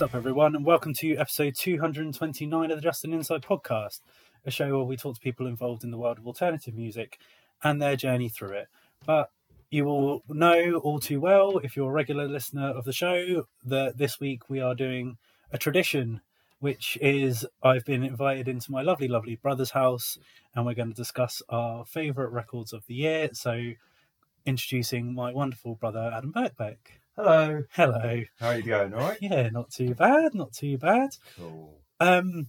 What's up, everyone, and welcome to episode 229 of the Justin Inside podcast, a show where we talk to people involved in the world of alternative music and their journey through it. But you will know all too well, if you're a regular listener of the show, that this week we are doing a tradition, which is I've been invited into my lovely, lovely brother's house, and we're going to discuss our favourite records of the year. So, introducing my wonderful brother, Adam Birkbeck. Hello. Hello. How are you going? All right. Yeah, not too bad, not too bad. Cool. Um,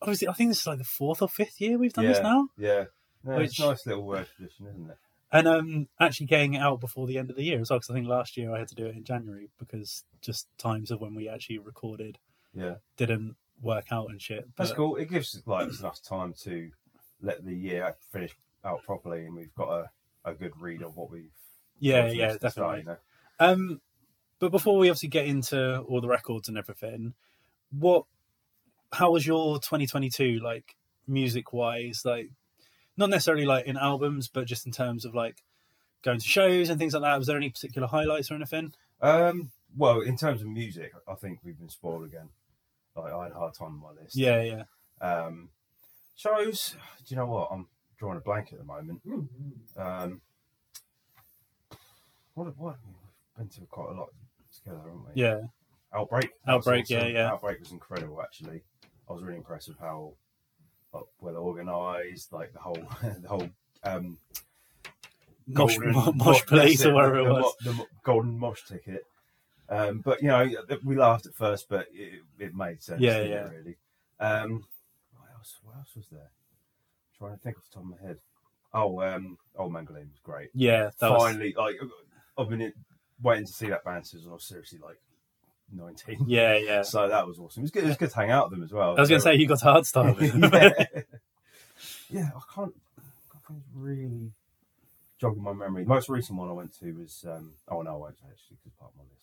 obviously, I think this is like the fourth or fifth year we've done yeah. this now, Yeah. No, it's a nice little uh, tradition, isn't it? and um, actually getting it out before the end of the year as well. Because I think last year I had to do it in January because just times of when we actually recorded Yeah. didn't work out and shit. That's cool. It gives like us enough time to let the year finish out properly, and we've got a, a good read of what we've. Yeah, yeah, next to start, definitely. you know? Um, but before we obviously get into all the records and everything, what, how was your 2022 like music wise? Like, not necessarily like in albums, but just in terms of like going to shows and things like that. Was there any particular highlights or anything? Um. Well, in terms of music, I think we've been spoiled again. Like I had a hard time on my list. Yeah, yeah. Um. Shows. Do you know what? I'm drawing a blank at the moment. Um. What? What? Been to quite a lot together, haven't we? Yeah, Outbreak. Outbreak, yeah, yeah. Outbreak was incredible, actually. I was really impressed with how like, well organised, like the whole, the whole um, mosh, golden mosh mo- police or whatever it was. mo- the golden mosh ticket. Um, but you know, we laughed at first, but it, it made sense. Yeah, yeah. It, really. Um, what else? What else was there? trying to think off the top of my head. Oh, um, Old Man was great. Yeah, that was. Finally, like I've been waiting to see that band since I was seriously like nineteen. Yeah, yeah. So that was awesome. It was good. It was good to hang out with them as well. I was going to say you got hard style. yeah. yeah, I can't. I can't really jog my memory. The most recent one I went to was. Um, oh no, I won't say actually because part of my list.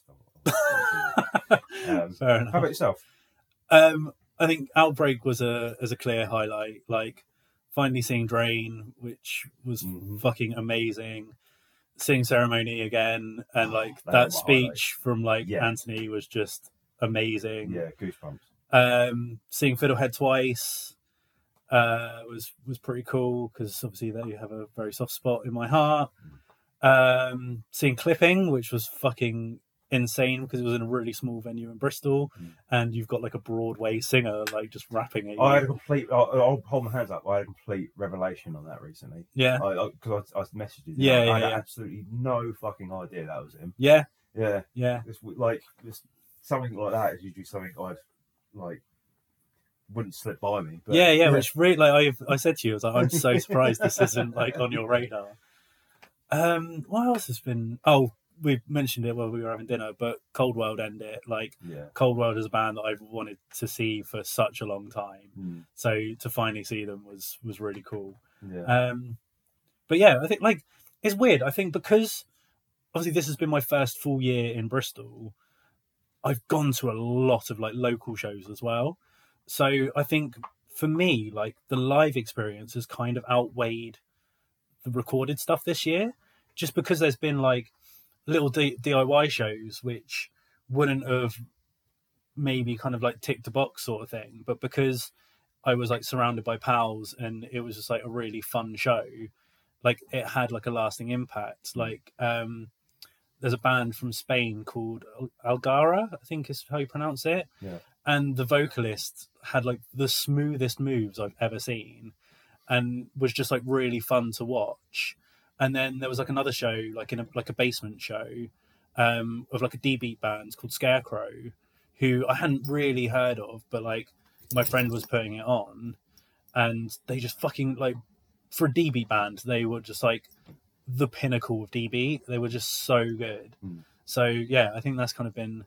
Um, Fair how about yourself? Um, I think Outbreak was a as a clear highlight. Like finally seeing Drain, which was Mhm. fucking amazing. Seeing Ceremony again, and Oh, like they that speech from like Yeah. Anthony was just amazing. Yeah, goosebumps. Um, seeing Fiddlehead twice uh, was was pretty cool because obviously they have a very soft spot in my heart. Um, seeing Clipping, which was fucking insane because it was in a really small venue in Bristol, Mm. and you've got like a Broadway singer like just rapping it. I had a complete. I'll, I'll hold my hands up. I had a complete revelation on that recently. yeah, Because I, I, messaged you. Yeah, I yeah, had yeah. absolutely no fucking idea that was him. yeah, Yeah, yeah, it's like it's, something like that is usually something I'd like wouldn't slip by me. But yeah, yeah. Which really, like I, I said to you, I was like, I'm so surprised this isn't like on your radar. Um, what else has been? Oh, we mentioned it while we were having dinner, but Cold World End It. Like yeah. Cold World is a band that I've wanted to see for such a long time. Mm, So to finally see them was was really cool. yeah. Um, but yeah, I think like it's weird. I think because obviously this has been my first full year in Bristol, I've gone to a lot of like local shows as well. So I think for me, like the live experience has kind of outweighed the recorded stuff this year, just because there's been like little D- DIY shows which wouldn't have maybe kind of like ticked the box sort of thing, but because I was like surrounded by pals and it was just like a really fun show. Like it had like a lasting impact. Like um there's a band from Spain called Al- Algara, I think is how you pronounce it. Yeah. And the vocalist had like the smoothest moves I've ever seen and was just like really fun to watch. And then there was like another show, like in a like a basement show, um, of like a D beat band called Scarecrow, who I hadn't really heard of, but like my friend was putting it on, and they just fucking like for a DB band, they were just like the pinnacle of DB. They were just so good. Mm. So yeah, I think that's kind of been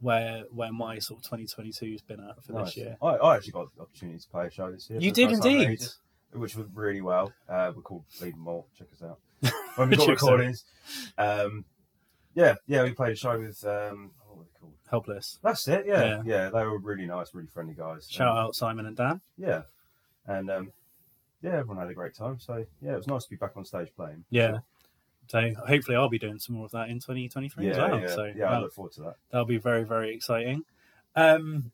where where my sort of 2022 has been at for Nice. this year. I, I actually got the opportunity to play a show this year. You did first time in indeed. which went really well. Uh, we're called Bleeding More. Check us out. When we got Check us out. recordings. Um, yeah, yeah, we played a show with. Um, what were they called? Helpless. That's it. Yeah, Yeah. yeah, they were really nice, really friendly guys. Shout Um, out Simon and Dan. Yeah, and um, yeah, everyone had a great time. So yeah, it was nice to be back on stage playing. Yeah. So hopefully I'll be doing some more of that in 2023 as well. yeah, So yeah. I look forward to that. that'll be very very exciting. Um,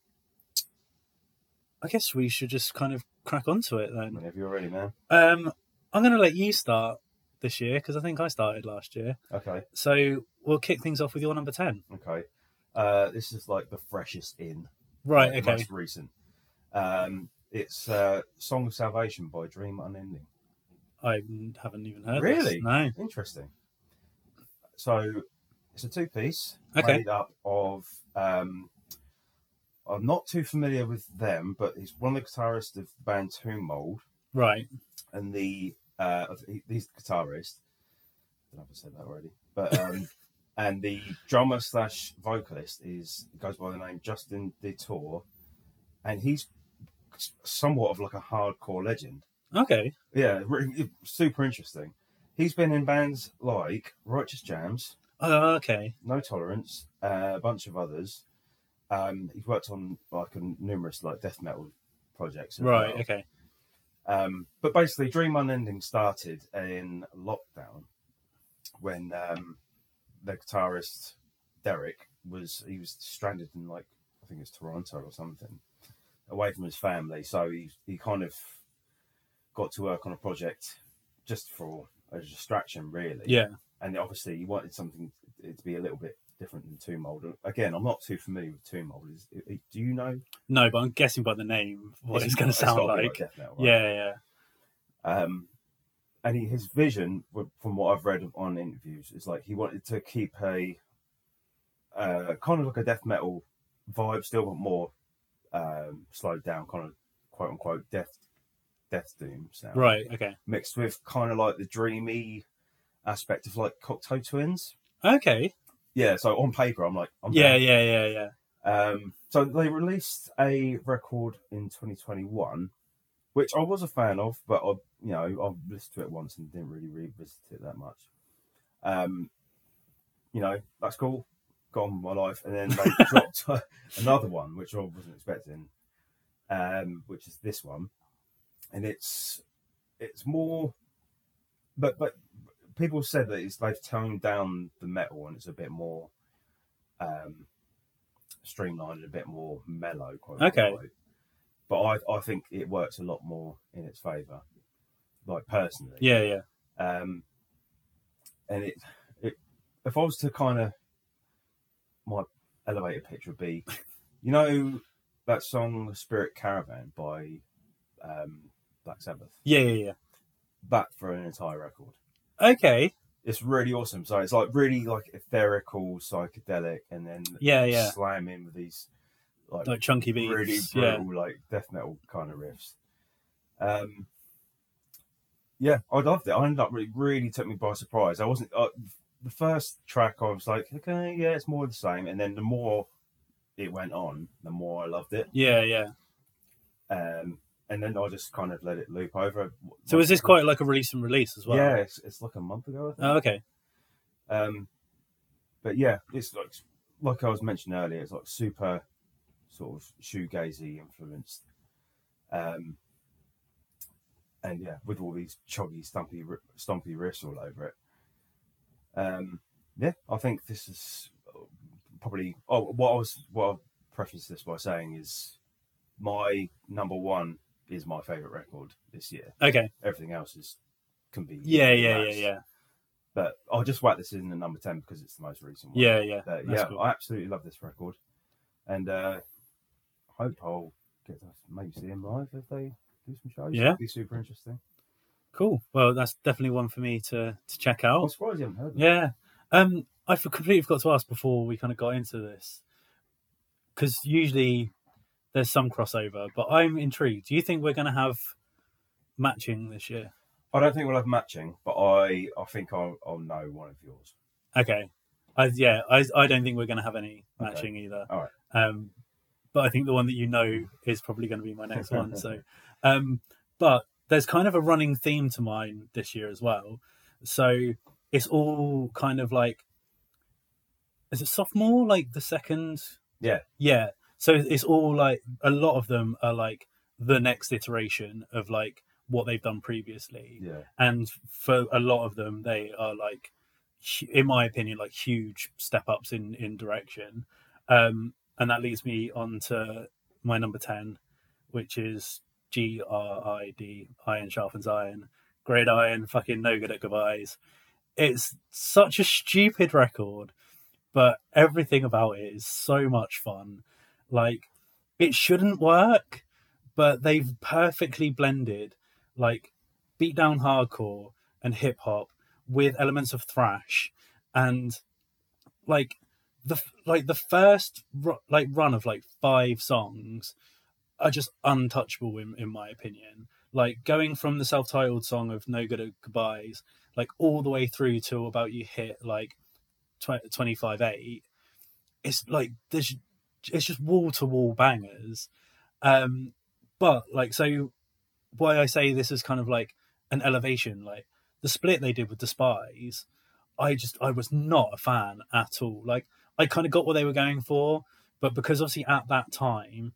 I guess we should just kind of crack onto it then. Whenever you're ready, man. Um, I'm going to let you start this year because I think I started last year. Okay, So we'll kick things off with your number 10. okay. Uh, this is like the freshest in. Right, like, okay. Most recent. Um, it's uh, "Song of Salvation" by Dream Unending. I haven't even heard Really? this. No. Interesting. So it's a two piece Okay. made up of. Um, I'm not too familiar with them, but he's one of the guitarists of the band Tomb Mold, Right. and the uh, he- he's the guitarist. I don't know if I said that already, but um, and the drummer slash vocalist is goes by the name Justin DeTore, and he's somewhat of like a hardcore legend. Okay. Yeah, really, super interesting. He's been in bands like Righteous Jams, Oh, okay. No Tolerance, uh, a bunch of others. Um, he's worked on like a numerous like death metal projects. Right. well. Okay. Um, but basically, Dream Unending started in lockdown when um, the guitarist Derek was he was stranded in like I think it's Toronto or something, away from his family. So he he kind of got to work on a project just for a distraction, really. Yeah. And obviously, he wanted something to be a little bit different than Tomb Mold. Again, I'm not too familiar with Tomb Mold. Is, do you know No, but I'm guessing by the name what it's, going to sound like. metal, right? Yeah, yeah. Um, and he, his vision, from what I've read on interviews, is like he wanted to keep a uh, kind of like a death metal vibe, still, but more um, slowed down, kind of quote unquote death death doom sound, Right. Okay. Mixed with kind of like the dreamy aspect of like Cocteau Twins. Okay. Yeah, so on paper, I'm like, I'm Yeah, down. yeah, yeah, yeah. Um, so they released a record in 2021, which I was a fan of, but I, you know, I've listened to it once and didn't really revisit it that much. Um, you know, that's cool. On my life, and then they dropped another one, which I wasn't expecting, um, which is this one, and it's it's more, but but people said that it's they've toned down the metal and it's a bit more. Um, streamlined and a bit more mellow. Okay. But I, I think it works a lot more in its favour, like personally. Yeah, yeah. Um, and it, it, if I was to kind of, my elevator pitch would be, you know, that song "Spirit Caravan" by um, Black Sabbath. Yeah, yeah, yeah. That for an entire record. Okay. It's really awesome. So it's like really like ethereal, psychedelic, and then Yeah, yeah. slam in with these like Like chunky beats. really yeah. brutal, like death metal kind of riffs. Um, yeah, I loved it. I ended up really, really took me by surprise. I wasn't uh, the first track. I was like, okay, yeah, it's more of the same. And then the more it went on, the more I loved it. Yeah, yeah. Um, and then I just kind of let it loop over. So is this quite like a release and release as well? Yeah, it's, it's like a month ago. I think. Oh, okay. Um, but yeah, it's like like I was mentioning earlier, it's like super sort of shoegazy influenced. Um, and yeah, with all these choggy, stumpy, stompy riffs all over it. Um, yeah, I think this is probably. Oh, what I was, what I'll preface this by saying is, my number one is my favorite record this year. Okay. Everything else is can be. Yeah, yeah, yeah, yeah. But I'll just whack this in the number 10 because it's the most recent one. Yeah, yeah. But yeah, cool. I absolutely love this record. And uh, hope I'll get to maybe see him live if they do some shows. Yeah. It'd be super interesting. Cool. Well, that's definitely one for me to to check out. I'm surprised you haven't heard of. Yeah. Um, I completely forgot to ask before we kind of got into this because usually there's some crossover, but I'm intrigued. Do you think we're going to have matching this year? I don't think we'll have matching, but I, I think I'll, I'll know one of yours. Okay. I, yeah, I, I don't think we're going to have any Okay. matching either. All right. Um, but I think the one that you know is probably going to be my next one. So, um, but there's kind of a running theme to mine this year as well. So it's all kind of like, is it sophomore? Like the second? Yeah. Yeah. So it's all like a lot of them are like the next iteration of like what they've done previously Yeah. and for a lot of them they are like in my opinion, like huge step ups in in direction. Um, and that leads me on to my number ten, which is G R I D Iron Sharpens Iron. Gridiron, fucking no good at goodbyes. It's such a stupid record, but everything about it is so much fun. Like, it shouldn't work, but they've perfectly blended like beatdown hardcore and hip hop with elements of thrash and like the like the first like run of like five songs are just untouchable in, in my opinion. Like going from the self-titled song of no good goodbyes like all the way through to about you hit like 25 8 it's like there's it's just wall to wall bangers. Um but like so why i say this is kind of like an elevation like the split they did with despise i just i was not a fan at all. Like i kind of got what they were going for but because obviously at that time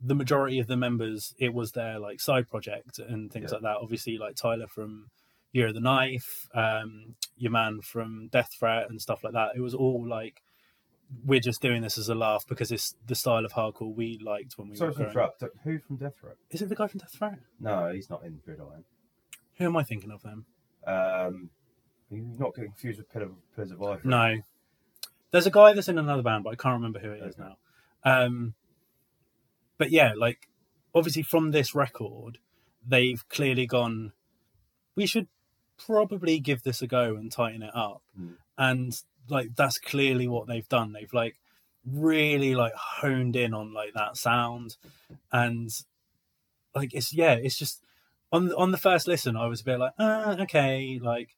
the majority of the members it was their like side project and things Yeah. like that. Obviously like tyler from year of the knife um your man from death threat and stuff like that. It was all like we're just doing this as a laugh because it's the style of hardcore we liked when we Sorry were to growing up. interrupt. Who from Death Threat? Is it the guy from Death Threat? No, he's not in Gridiron. Who am I thinking of then? Um, you're not getting confused with Pillar, Pillars of Life. No. There's a guy that's in another band, but I can't remember who it is Okay. now. Um, but yeah, like obviously from this record, they've clearly gone. We should probably give this a go and tighten it up, Mm. and like that's clearly what they've done. They've like really like honed in on like that sound, and like it's yeah, it's just on on the first listen, I was a bit like, ah, okay, like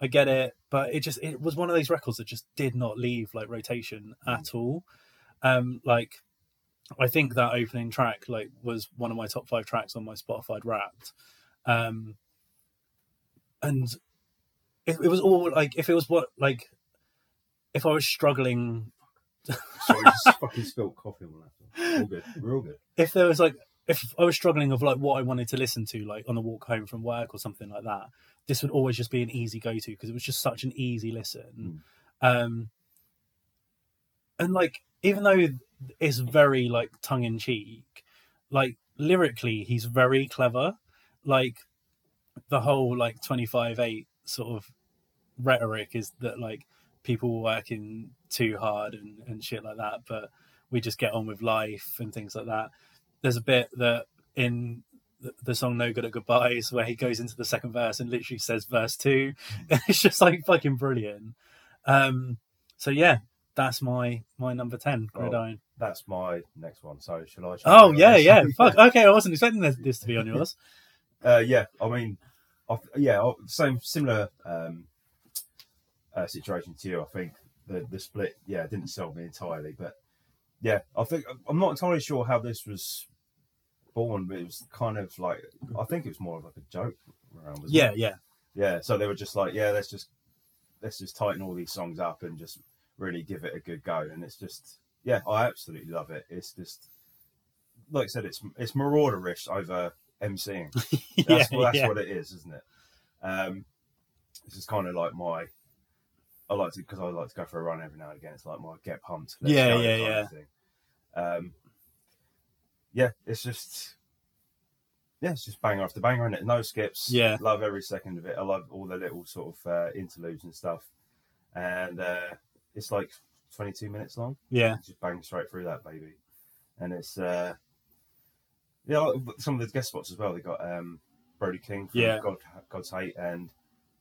I get it, but it just it was one of those records that just did not leave like rotation at all. Um, like I think that opening track like was one of my top five tracks on my Spotify Wrapped, um, and it, it was all like if it was what like if I was struggling Sorry, just fucking spilt coffee on that. All good. We're all good. if there was like if I was struggling of like what I wanted to listen to like on the walk home from work or something like that, this would always just be an easy go to because it was just such an easy listen. Um and like even though it's very like tongue in cheek, like lyrically he's very clever. Like the whole like 25 8 sort of rhetoric is that like people working too hard and, and shit like that, but we just get on with life and things like that. There's a bit that in the- the song No Good at Goodbyes where he goes into the second verse and literally says verse two. It's just like fucking brilliant. Um, so yeah, that's my my number 10, Oh. Gridiron. That's my next one. So shall I? Oh, yeah, yeah. Fuck. Okay, I wasn't expecting this, this to be on yours. Uh, yeah, I mean, I, yeah, same similar um, uh, situation to you. I think the the split, yeah, didn't sell me entirely, but yeah, I think I'm not entirely sure how this was born, but it was kind of like I think it was more of like a joke around. Yeah, it? yeah. yeah. So they were just like, yeah, let's just let's just tighten all these songs up and just really give it a good go. And it's just, yeah, I absolutely love it. It's just like I said, it's it's marauderish over MCing. That's, yeah, what, that's yeah. what it is, isn't it? Um, this is kind of like my. I like to because I like to go for a run every now and again. It's like my get pumped. Yeah, yeah, yeah. Um, yeah, it's just. Yeah, it's just banger after banger, and it no skips. Yeah. love every second of it. I love all the little sort of uh, interludes and stuff, and uh, it's like twenty-two minutes long Yeah. just bang straight through that baby. And it's uh yeah, some of the guest spots as well. They got um Brody King from Yeah. God God's Hate and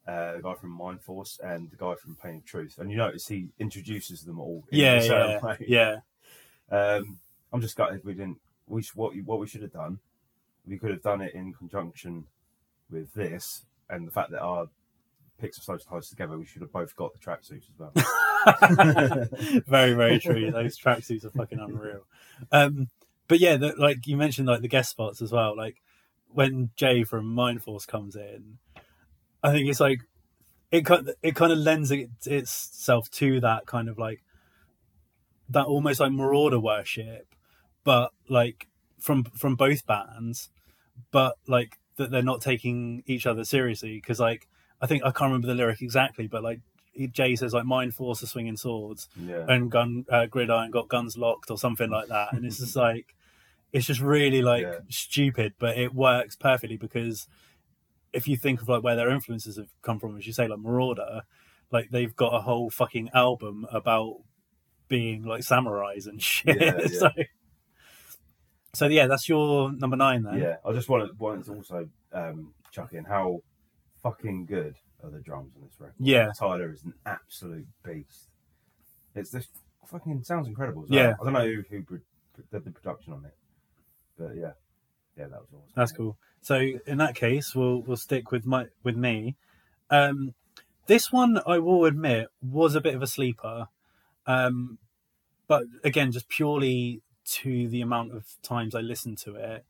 uh, the guy from Mindforce and the guy from Pain of Truth. And you notice he introduces them all. In Yeah, yeah, way. yeah. Um, I'm just gutted we didn't. We sh- what what we should have done. We could have done it in conjunction with this, and the fact that our picks are so close together. We should have both got the tracksuits as well. very, very true. Those tracksuits are fucking unreal. Um, but yeah, the, like you mentioned, like the guest spots as well. Like when Jay from Mindforce comes in, I think it's like it kind it kind of lends it, itself to that kind of like that almost like marauder worship, but like from from both bands, but like that they're not taking each other seriously because like I think I can't remember the lyric exactly, but like Jay says like Mindforce are swinging swords, Yeah. and Gun uh, Gridiron got guns locked or something like that, and it's just like it's just really like Yeah. stupid, but it works perfectly because if you think of like where their influences have come from, as you say, like Marauder, like they've got a whole fucking album about being like samurais and shit. Yeah, yeah. so, so yeah, that's your number nine then. Yeah, I just wanted, wanted to also um, chuck in how fucking good are the drums on this record. Yeah. Tyler is an absolute beast. It's this fucking sounds incredible. Yeah. I don't know who, who did the production on it, but yeah, yeah, that was awesome. That's cool. So in that case, we'll we'll stick with my with me. Um, this one, I will admit, was a bit of a sleeper, um, but again, just purely to the amount of times I listened to it,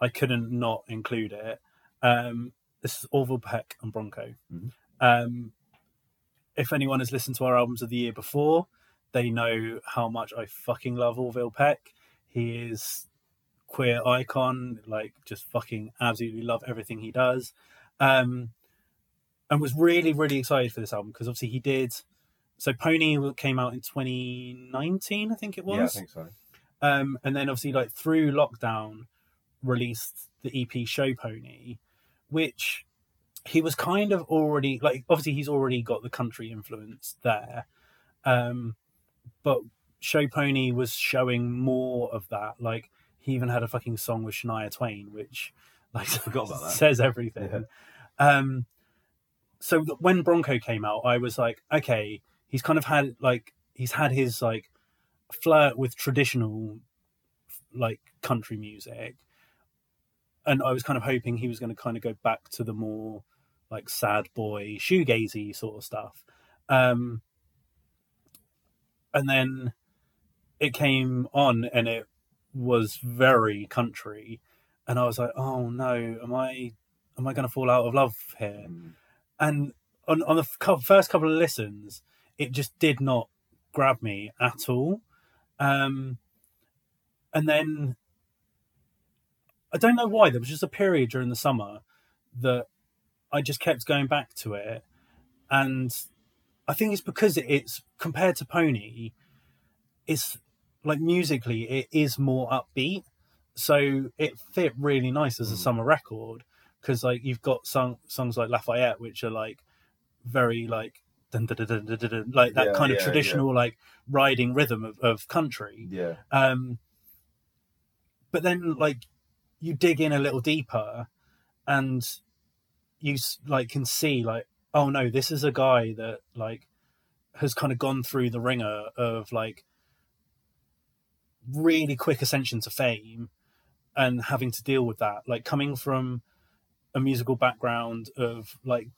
I couldn't not include it. Um, this is Orville Peck and Bronco. Mhm. Um, if anyone has listened to our albums of the year before, they know how much I fucking love Orville Peck. He is queer icon, like just fucking absolutely love everything he does. Um, and was really, really excited for this album because obviously he did. So Pony came out in 2019, I think it was. Yeah, I think so. Um, and then obviously, like through lockdown, released the EP Show Pony, which he was kind of already like. Obviously, he's already got the country influence there, um, but Show Pony was showing more of that. Like he even had a fucking song with Shania Twain, which like forgot about that. says everything. Um, so when Bronco came out, I was like, okay, he's kind of had like he's had his like flirt with traditional like country music and i was kind of hoping he was going to kind of go back to the more like sad boy shoegazy sort of stuff um and then it came on and it was very country and i was like oh no am i am i going to fall out of love here Mm. and on on the f- first couple of listens, it just did not grab me at all. Um, and then I don't know why there was just a period during the summer that I just kept going back to it, and I think it's because it's compared to Pony, it's like musically it is more upbeat, so it fit really nice as a Mm. summer record because like you've got song, songs like Lafayette, which are like very like dun, dun, dun, like that Yeah, kind of yeah, traditional like riding rhythm of, of country. Yeah, Um, but then like you dig in a little deeper, and you like can see like oh no, this is a guy that like has kind of gone through the ringer of like really quick ascension to fame and having to deal with that like coming from a musical background of like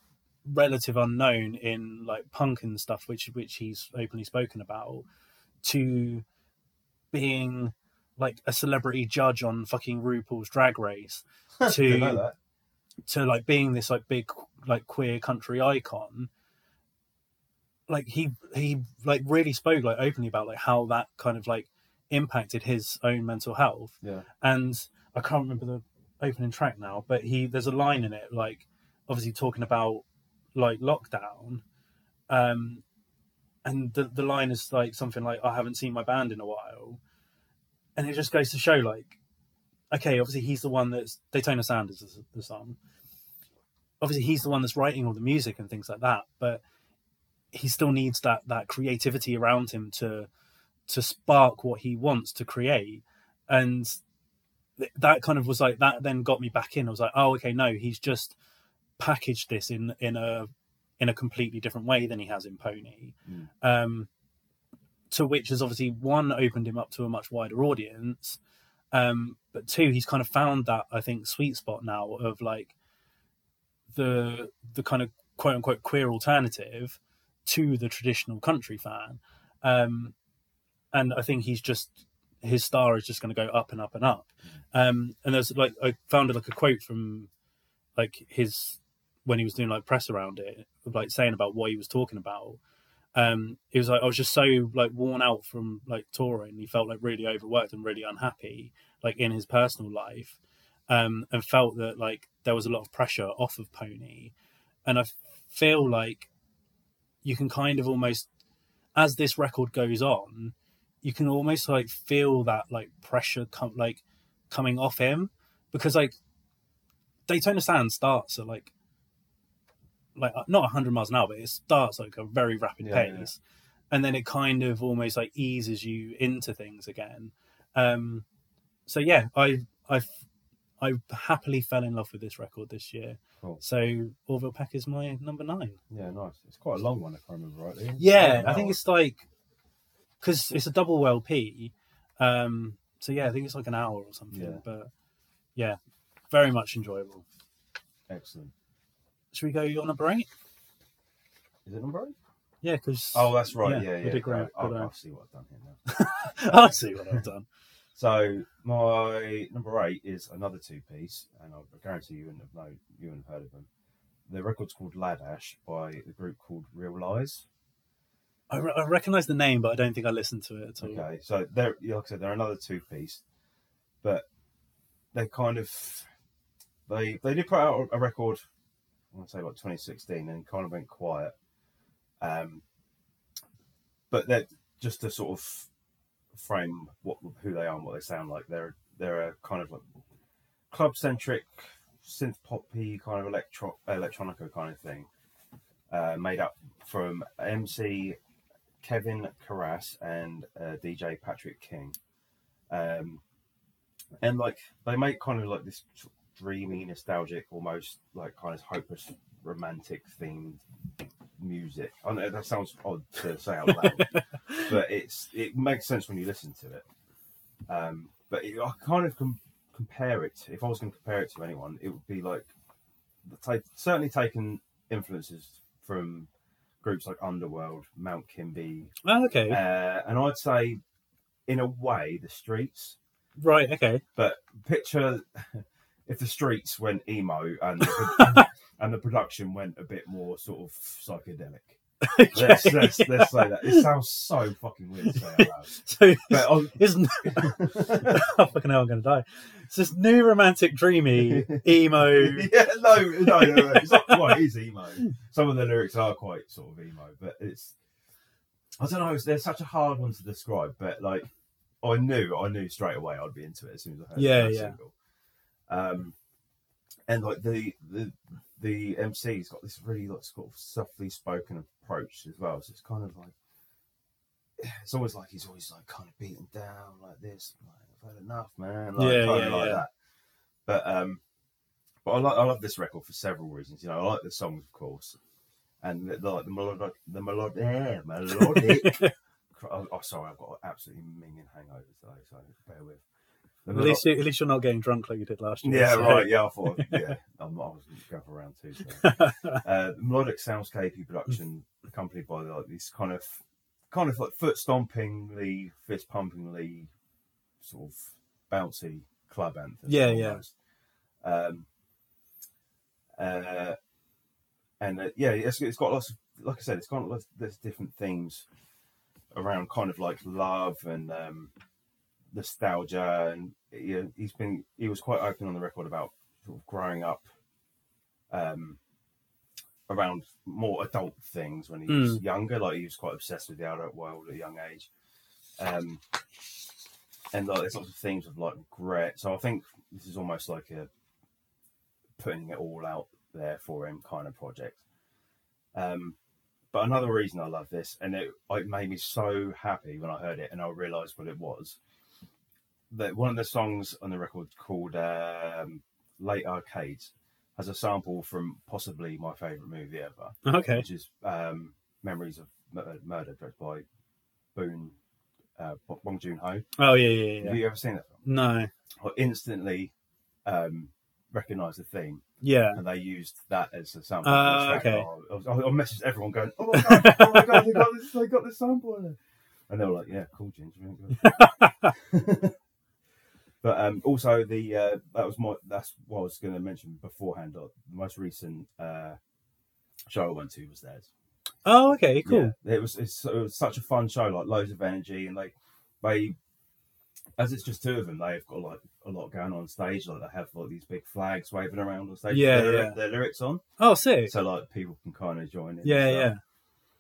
relative unknown in like punk and stuff which which he's openly spoken about to being like a celebrity judge on fucking RuPaul's drag race that. to like being this like big like queer country icon like he he like really spoke like openly about like how that kind of like impacted his own mental health. Yeah, and i can't remember the opening track now but he there's a line in it like obviously talking about like lockdown. Um and the, the line is like something like i haven't seen my band in a while. And it just goes to show like okay obviously he's the one that's daytona sanders is the song. Obviously he's the one that's writing all the music and things like that but he still needs that that creativity around him to to spark what he wants to create. And th- that kind of was like that then got me back in. I was like oh okay no he's just packaged this in in a in a completely different way than he has in pony. Mm. um to which has obviously one opened him up to a much wider audience. Um but two he's kind of found that i think sweet spot now of like the the kind of quote unquote queer alternative to the traditional country fan. Um and i think he's just his star is just going to go up and up and up. Um and there's like i found like a quote from like his when he was doing like press around it like saying about what he was talking about. Um he was like i was just so like worn out from like touring. He felt like really overworked and really unhappy like in his personal life um and felt that like there was a lot of pressure off of pony. And i feel like you can kind of almost as this record goes on, you can almost like feel that like pressure come like coming off him because like Daytona Sand starts at like like uh, not 100 miles an hour, but it starts like a very rapid Yeah, pace, and then it kind of almost like eases you into things again. Um, so yeah, I I I happily fell in love with this record this year. Cool. So Orville Peck is my number nine. Yeah, nice. It's quite a long one if I remember rightly. Yeah, I think it's like because it's a double LP. Um, so yeah, I think it's like an hour or something. Yeah. But yeah, very much enjoyable. excellent. Should we go on a break? Is it number eight? Yeah, because Oh, that's right. Yeah, Yeah, yeah. great. I, see what I've done here now. I see what I've done. So my number eight is another two piece, and I guarantee you wouldn't have known, you wouldn't have heard of them. The record's called Lad Ash by the group called Real Lies. I, re- I recognize the name, but I don't think I listened to it at all. Okay, so they're like I said, they're another two piece, but they kind of they they did put out a record. I want to say like 2016, and kind of went quiet. Um, but they're just to sort of frame what who they are and what they sound like. They're they're a kind of like club centric, synth poppy kind of electro electronica kind of thing, uh, made up from MC Kevin Kharas and uh, DJ Patrick King. Um, and like they make kind of like this dreamy, nostalgic, almost like kind of hopeless, romantic themed music. I know that sounds odd to say out loud, but it's it makes sense when you listen to it. Um, but it, I kind of com- compare it. If I was going to compare it to anyone, it would be like take, certainly taken influences from groups like Underworld, Mount Kimbie, Oh, okay. uh, and I'd say, in a way, the Streets. right. Okay. But picture if the Streets went emo and the, and the production went a bit more sort of psychedelic. Let's, let's, let's say that. It sounds so fucking weird to say out loud. So But I, isn't oh, fucking hell, I'm gonna die. It's this new romantic, dreamy emo. yeah, no, no, no, no. It's not quite. It is emo. Some of the lyrics are quite sort of emo, but it's. I don't know. It's, they're such a hard one to describe, but like, I knew, I knew straight away I'd be into it as soon as I heard Yeah, the first yeah. single. Um, and like the the the MC's got this really like sort of softly spoken approach as well. So it's kind of like it's always like he's always like kind of beaten down like this. Like, I've had enough, man. Like, Yeah, yeah, like yeah. that. But um, but I like I love this record for several reasons. You know, I like the songs, of course, and the, the, like the melodic, the melodic, eh, melodic. oh, oh, sorry, I've got an absolutely minging hangover today, so bear with. At least, you, at least you're not getting drunk like you did last year. yeah, so- right. Yeah, I thought. Yeah, I'm, I was going for round two. So. uh, melodic soundscapey production, accompanied by like this kind of, kind of like foot stompingly, fist pumpingly, sort of bouncy club anthem. Yeah, yeah. Um, uh, and uh, yeah, it's, it's got lots of, like I said, it's got lots there's different themes around kind of like love and um, nostalgia, and you he's been he was quite open on the record about sort of growing up um, around more adult things when he was younger. Like he was quite obsessed with the adult world at a young age. Um, and like there's lots of themes of like regret. So I think this is almost like a putting it all out there for him kind of project. Um, but another reason I love this, and it, it made me so happy when I heard it and I realised what it was, that one of the songs on the record called um, Late Arcades has a sample from possibly my favourite movie ever, okay. which is um, Memories of Murder, directed by Boone uh, Bong Joon Ho. Oh yeah, yeah, yeah. Have you ever seen that film? No. I instantly um, recognised the theme, Yeah. and they used that as a sample. Track. okay. I, I, I messaged everyone going, "Oh my god, oh my god, they got this, they got this sample," in it. and they were like, "Yeah, cool, Ginger." really good." but um, also the uh, that was my that's what I was going to mention beforehand. uh, The most recent uh, show I went to was theirs. Oh, okay. Cool. Yeah, it was it's, it was such a fun show, like loads of energy, and like they, as it's just two of them, they've got like a lot going on stage. Like they have like these big flags waving around on stage. Yeah, their, yeah. their lyrics on, Oh, sick. so like people can kind of join in. Yeah, yeah.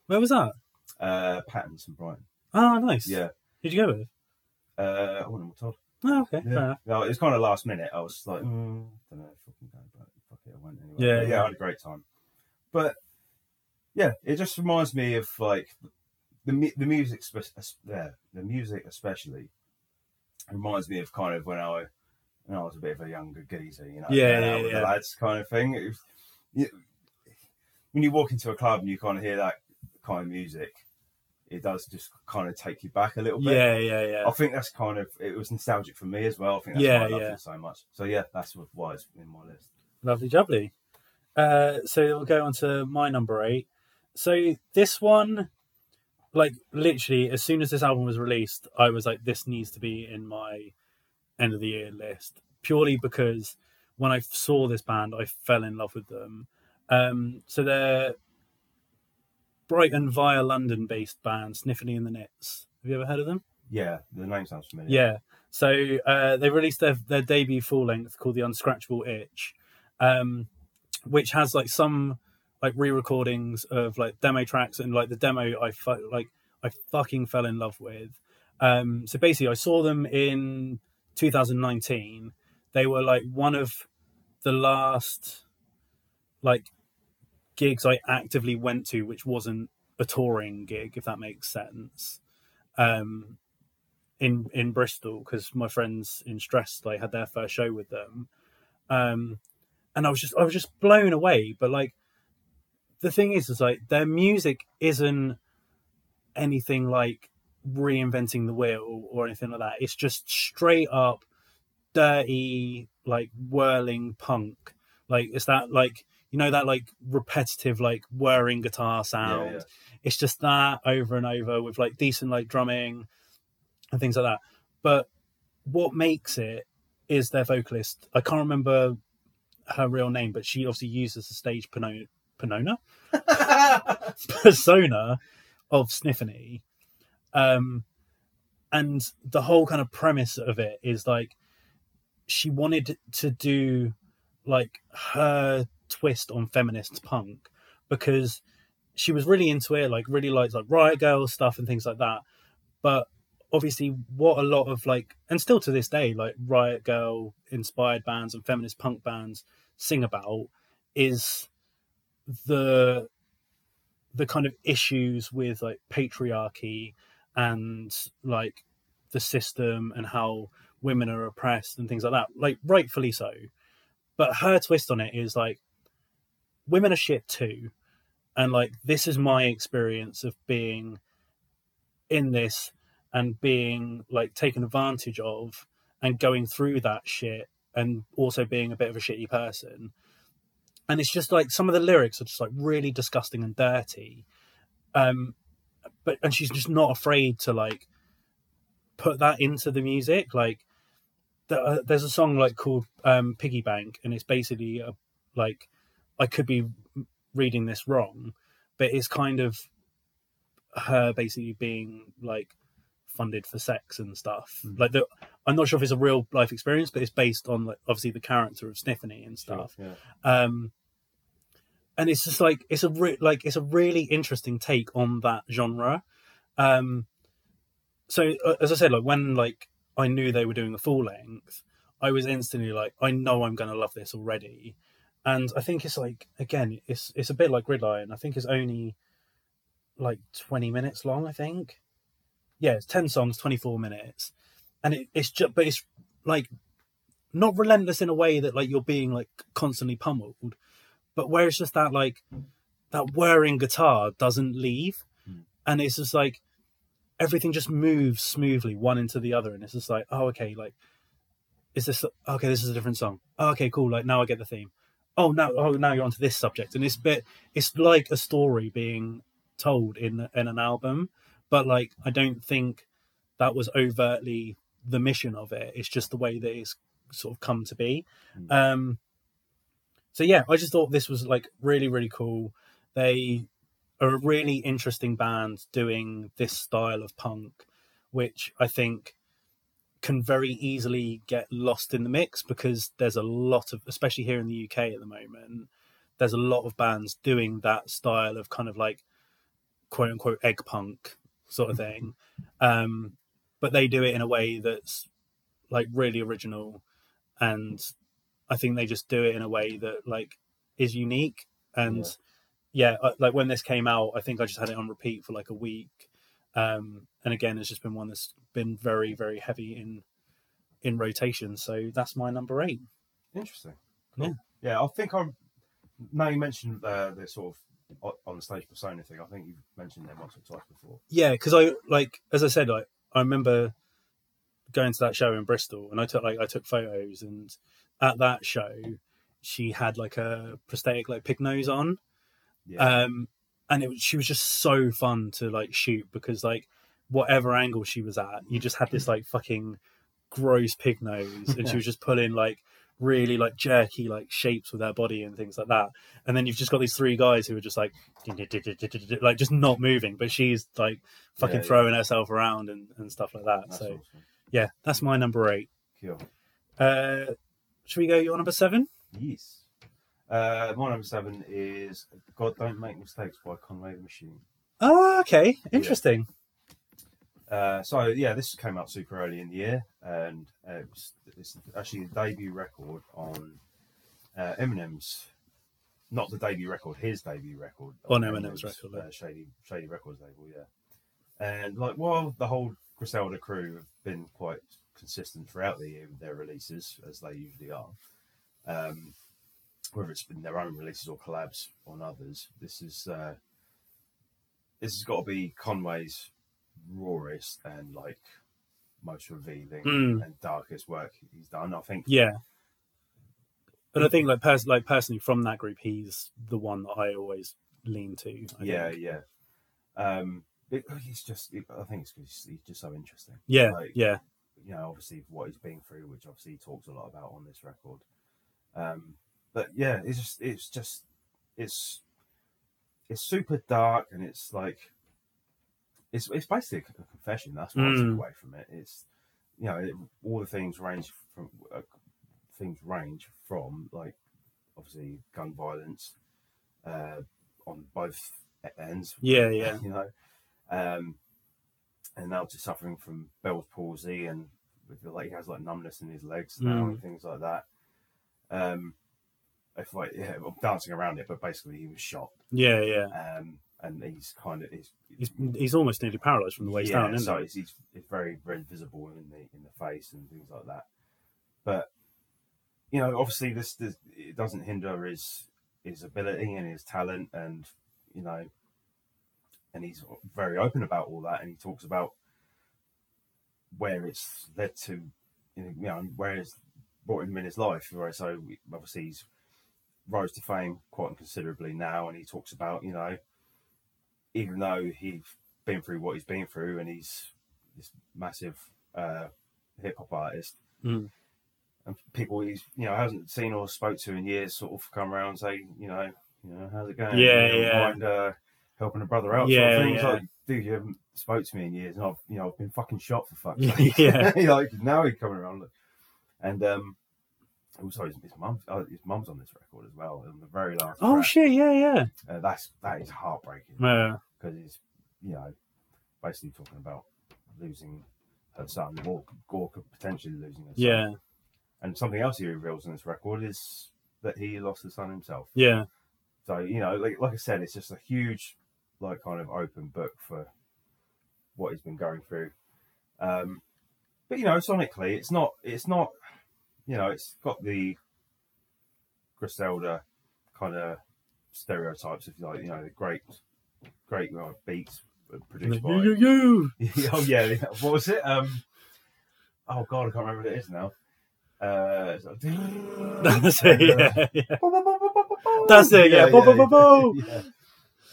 Where was that? Uh, in Brighton. Oh, nice. Yeah. Who'd you go with? Uh, I wasn't told. Oh, okay. Yeah. Fair it was kind of last minute. I was like, mm, don't know if I can go, but fuck it, I went anyway. Yeah, But yeah. I had a great time. But yeah, it just reminds me of like the the music. Spe- yeah, the music especially reminds me of kind of when I when I was a bit of a younger geezer, you know, Yeah, yeah, with yeah. the lads kind of thing. It was- you- when you walk into a club and you kind of hear that kind of music, it does just kind of take you back a little bit. Yeah, yeah, yeah. I think that's kind of it was nostalgic for me as well. I think that's Yeah, why I love yeah. it so much. So yeah, that's what- why it's in my list. Lovely jubbly. Uh, so we'll go on to my number eight. So this one, like literally, as soon as this album was released, I was like, this needs to be in my end of the year list, purely because when I saw this band, I fell in love with them. Um, so they're Brighton via London based band, Sniffany and the Nits. Have you ever heard of them? Yeah, the name sounds familiar. Yeah. So uh, they released their, their debut full length called The Unscratchable Itch, um, which has like some like re-recordings of like demo tracks and like the demo I fu- like I fucking fell in love with. Um, so basically, I saw them in 2019. They were like one of the last like gigs I actively went to, which wasn't a touring gig, if that makes sense. Um, in in Bristol because my friends in Stress like had their first show with them, um, and I was just I was just blown away. But like, the thing is, is like their music isn't anything like reinventing the wheel or anything like that. It's just straight up dirty, like whirling punk. Like it's that like you know that like repetitive like whirring guitar sound. yeah. It's just that over and over with like decent like drumming and things like that. But what makes it is their vocalist. I can't remember her real name, but she obviously uses the stage Pano- Panona persona of Sniffany. Um, and the whole kind of premise of it is like she wanted to do like her twist on feminist punk because she was really into it, like really liked like Riot Grrrl stuff and things like that. But obviously, what a lot of like, and still to this day, like Riot Grrrl inspired bands and feminist punk bands sing about is the the kind of issues with like patriarchy and like the system and how women are oppressed and things like that like rightfully so but her twist on it is like women are shit too. And like this is my experience of being in this and being like taken advantage of and going through that shit and also being a bit of a shitty person. And it's just like some of the lyrics are just like really disgusting and dirty. Um but and she's just not afraid to like put that into the music. Like uh, there's a song like called um piggy bank and it's basically a, like i could be reading this wrong but it's kind of her basically being like funded for sex and stuff Mhm. like the i'm not sure if it's a real life experience but it's based on like obviously the character of sniffany and stuff Yeah. um and it's just like it's a re- like it's a really interesting take on that genre um so uh, as i said like when like i knew they were doing a full length i was instantly like i know i'm gonna love this already and i think it's like again it's it's a bit like Gridiron i think it's only like 20 minutes long i think. Yeah it's 10 songs 24 minutes. And it, it's just but it's like not relentless in a way that like you're being like constantly pummeled but where it's just that like that whirring guitar doesn't leave. Mm. and it's just like everything just moves smoothly one into the other and it's just like oh okay like is this okay this is a different song. Oh, okay cool like now i get the theme oh now oh now you're onto this subject and it's a bit it's like a story being told in in an album but like i don't think that was overtly the mission of it. It's just the way that it's sort of come to be. Mm. um so yeah i just thought this was like really really cool. They are a really interesting band doing this style of punk which i think can very easily get lost in the mix because there's a lot of especially here in the uk at the moment there's a lot of bands doing that style of kind of like quote unquote egg punk sort of thing. Um, but they do it in a way that's like really original, and I think they just do it in a way that like is unique. And yeah, I- like when this came out, I think I just had it on repeat for like a week. Um, and again, it's just been one that's been very, very heavy in in rotation. So that's my number eight. Interesting. Yeah. Cool. Yeah, I think I'm. Now you mentioned uh, the sort of on the stage persona thing. I think you've mentioned them once or twice before. Yeah, because I like as I said, like I remember going to that show in Bristol, and I took like I took photos, and at that show, she had like a prosthetic like pig nose on, Yeah. um, and it was, she was just so fun to like shoot because like whatever angle she was at, you just had this like fucking gross pig nose, and she was just pulling like really like jerky like shapes with her body and things like that. And then you've just got these three guys who are just like like just not moving, but she's like fucking Yeah, yeah. throwing herself around and, and stuff like that. That's so awesome. yeah, that's my number eight. Cool. Uh, should we go your number seven? Yes. Uh, my number seven is God Don't Make Mistakes by Conway the Machine. Oh, okay, interesting. Uh, so yeah, this came out super early in the year, and uh, it was, it's actually the debut record on uh, Eminem's, not the debut record, his debut record On Eminem's record, yeah. uh, Shady Shady Records label, yeah. And like, while the whole Griselda crew have been quite consistent throughout the year with their releases, as they usually are, um, whether it's been their own releases or collabs on others, this is uh, this has got to be Conway's rawest and like most revealing Mm. and darkest work he's done. I think. Yeah. And I think like pers- like personally from that group, he's the one that I always lean to. I yeah, think. yeah. Um, it, he's just. I think it's 'cause he's, he's just so interesting. yeah, Like, yeah, you know, obviously what he's been through, which obviously he talks a lot about on this record. Um, but yeah, it's just, it's just, it's, it's super dark, and it's like, it's, it's basically a confession. That's what I took Mm. away from it. It's, you know, it, all the things range from, uh, things range from like, obviously gun violence, uh, on both ends. Yeah, yeah. You know, um, and now to suffering from Bell's palsy and with the, like he has like numbness in his legs now Mm. and things like that. Um, if like yeah, I'm dancing around it, but basically he was shot, yeah, yeah. um, and he's kind of he's, He's he's almost nearly paralysed from the waist yeah, down, isn't so he? he's, he's, very very visible in the in the face and things like that. But you know, obviously this, this it doesn't hinder his his ability and his talent, and you know, and he's very open about all that, and he talks about where it's led to, you know, you know where it's brought him in his life. Right, so obviously he's rose to fame quite considerably now, and he talks about you know, even though he's been through what he's been through, and he's this massive uh, hip hop artist, Mm. and people he's you know hasn't seen or spoke to in years sort of come around and say you know you know how's it going? Yeah, You know, yeah. Mind uh, helping a brother out? Yeah, sort of yeah. like, dude, you haven't spoke to me in years, and I've you know I've been fucking shot for fuck's sake. Yeah. like now he's coming around, and um. Also, his, his mum, oh, his mum's on this record as well. On the very last, Oh track. shit! Yeah, yeah. Uh, that's that is heartbreaking Yeah. because he's you know basically talking about losing her son or, or potentially losing her son. Yeah. And something else he reveals in this record is that he lost his son himself. Yeah. So you know, like like I said, it's just a huge like kind of open book for what he's been going through. Um, but you know, sonically, it's not it's not you know it's got the Griselda kind of stereotypes if you like you know the great great uh, beats produced by You, you, you. oh yeah, what was it? Um, oh god, I can't remember what it is now. Uh, like- That's it. Yeah, yeah. That's it, yeah. Bo, bo, bo, bo. yeah.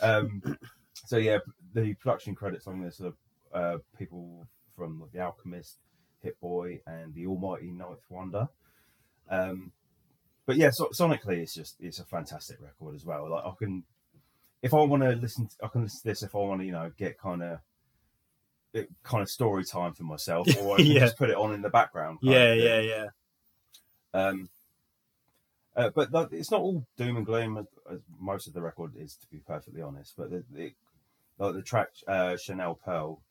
Um, so yeah, the production credits on this are uh, people from The Alchemist, Hit Boy, and The Almighty Ninth Wonder. Um, but yeah, so, sonically, it's just it's a fantastic record as well. Like I can, if I want to listen, I can listen to this if I want to, you know, get kind of. Kind of story time for myself, or I can Yeah. just put it on in the background. Yeah, yeah, yeah. Um, uh, but like, it's not all doom and gloom as, as most of the record is, to be perfectly honest. But the, it, like the track uh, Chanel Pearl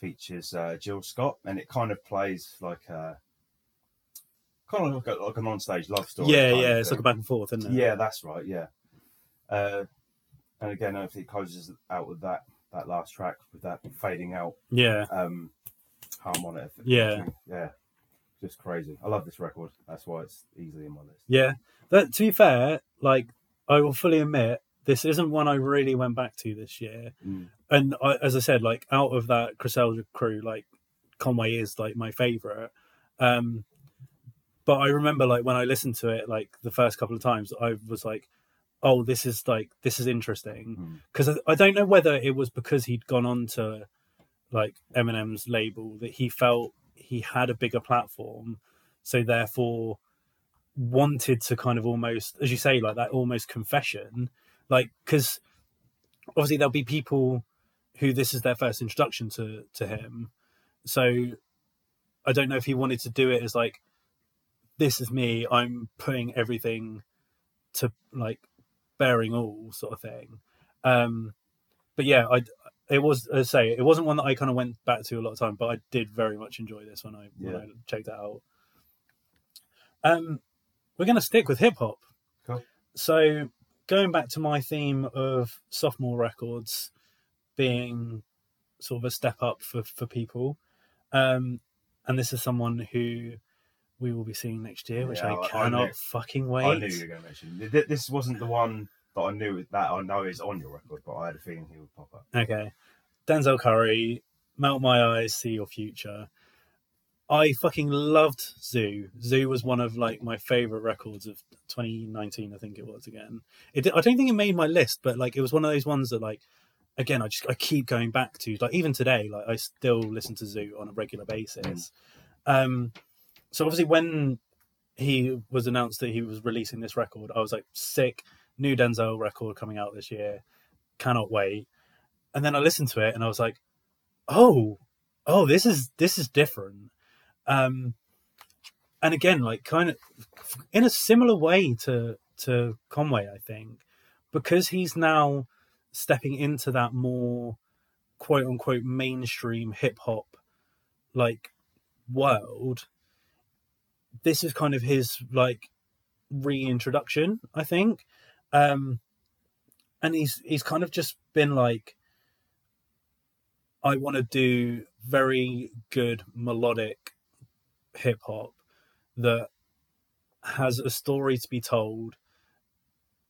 features uh, Jill Scott, and it kind of plays like a kind of like a, like an on-stage love story. yeah, yeah. It's like a back and forth, isn't it? Yeah, that's right. Yeah, uh, and again, I think it closes out with that that last track with that fading out yeah, um, harmonic. Yeah. yeah, just crazy. I love this record. That's why it's easily in my list. yeah. That to be fair, like I will fully admit, this isn't one I really went back to this year. Mm. And I, as I said, like out of that Griselda crew, like Conway is like my favorite. Um, but I remember like when I listened to it, like the first couple of times, I was like, "Oh, this is like this is interesting." Mm. Because I, I don't know whether it was because he'd gone on to like Eminem's label that he felt he had a bigger platform, so therefore wanted to kind of almost, as you say, like that almost confession, like because obviously there'll be people who this is their first introduction to to him, so I don't know if he wanted to do it as like this is me, I'm putting everything to like bearing all sort of thing. Um, but yeah, I it was as I say it wasn't one that I kind of went back to a lot of time, but I did very much enjoy this when I when I checked it out. Um, we're going to stick with hip hop. Cool. So going back to my theme of sophomore records being sort of a step up for for people, um, and this is someone who we will be seeing next year, which Yeah, I- I I cannot knew- fucking wait. I knew you were going to mention. Th- th- This wasn't the one that I knew that I know is on your record, but I had a feeling he would pop up. Okay. Denzel Curry, Melt My Eyes, See Your Future. I fucking loved Zuu. Zuu was one of like my favorite records of 2019, I think it was again. It I don't think it made my list, but like it was one of those ones that like again I just I keep going back to. Like even today, like I still listen to Zuu on a regular basis. Um so obviously when he was announced that he was releasing this record, I was like sick, new Denzel record coming out this year. Cannot wait and then I listened to it and I was like, oh, oh, this is this is different. Um, and again, like kind of in a similar way to to Conway, I think, because he's now stepping into that more quote unquote mainstream hip hop like world. This is kind of his like reintroduction, I think. Um, and he's he's kind of just been like I want to do very good melodic hip hop that has a story to be told,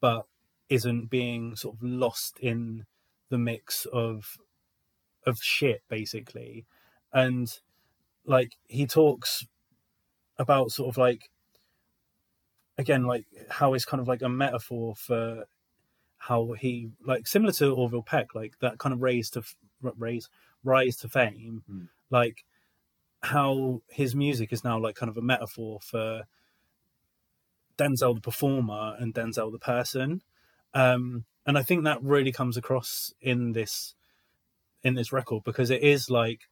but isn't being sort of lost in the mix of of shit, basically. And like he talks about sort of like again like how it's kind of like a metaphor for how he like similar to Orville Peck, like that kind of raise to raise rise to fame, Mm. like how his music is now like kind of a metaphor for Denzel the performer and Denzel the person, um, and I think that really comes across in this in this record because it is like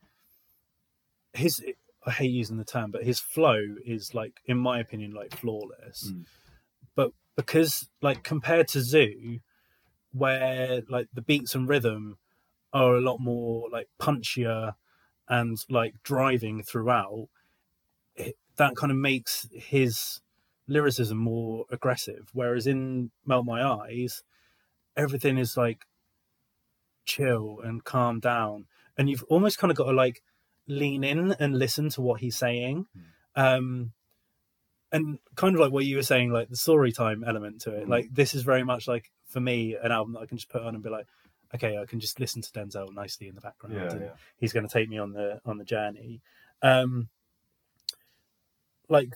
his. I hate using the term, but his flow is like, in my opinion, like flawless. Mm. But because, like, compared to Zuu, where like the beats and rhythm are a lot more like punchier and like driving throughout it, that kind of makes his lyricism more aggressive whereas in melt my eyes everything is like chill and calm down and you've almost kind of got to like lean in and listen to what he's saying. Um and kind of like what you were saying like the story time element to it. Mm. like this is very much like for me an album that i can just put on and be like okay i can just listen to denzel nicely in the background Yeah, and yeah. he's going to take me on the on the journey. Um like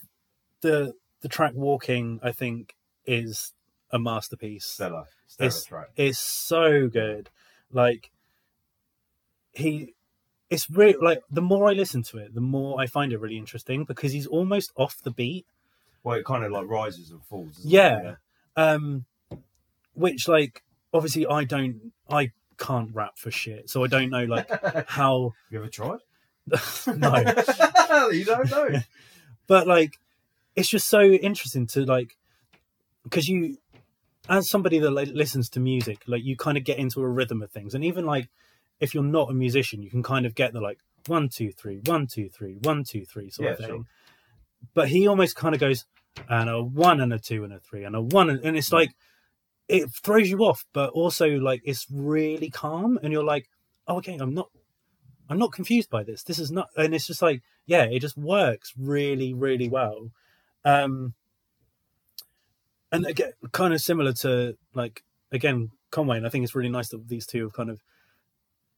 the the track walking i think is a masterpiece. Stellar, stellar It's- track. is so good. Like he it's really like the more i listen to it the more i find it really interesting because he's almost off the beat Well, it kind of like rises and falls. doesn't it? Yeah. um which like obviously i don't i can't rap for shit so i don't know like how you ever tried? no you don't know. but like it's just so interesting to like because you as somebody that like listens to music like you kind of get into a rhythm of things and even like if you're not a musician, you can kind of get the like one, two, three, one, two, three, one, two, three sort of thing. sure. But he almost kind of goes and a one and a two and a three and a one and, and it's like it throws you off, but also like it's really calm and you're like, oh okay, I'm not I'm not confused by this. This is not and it's just like, yeah, it just works really, really well. Um and again kind of similar to like again Conway, and I think it's really nice that these two have kind of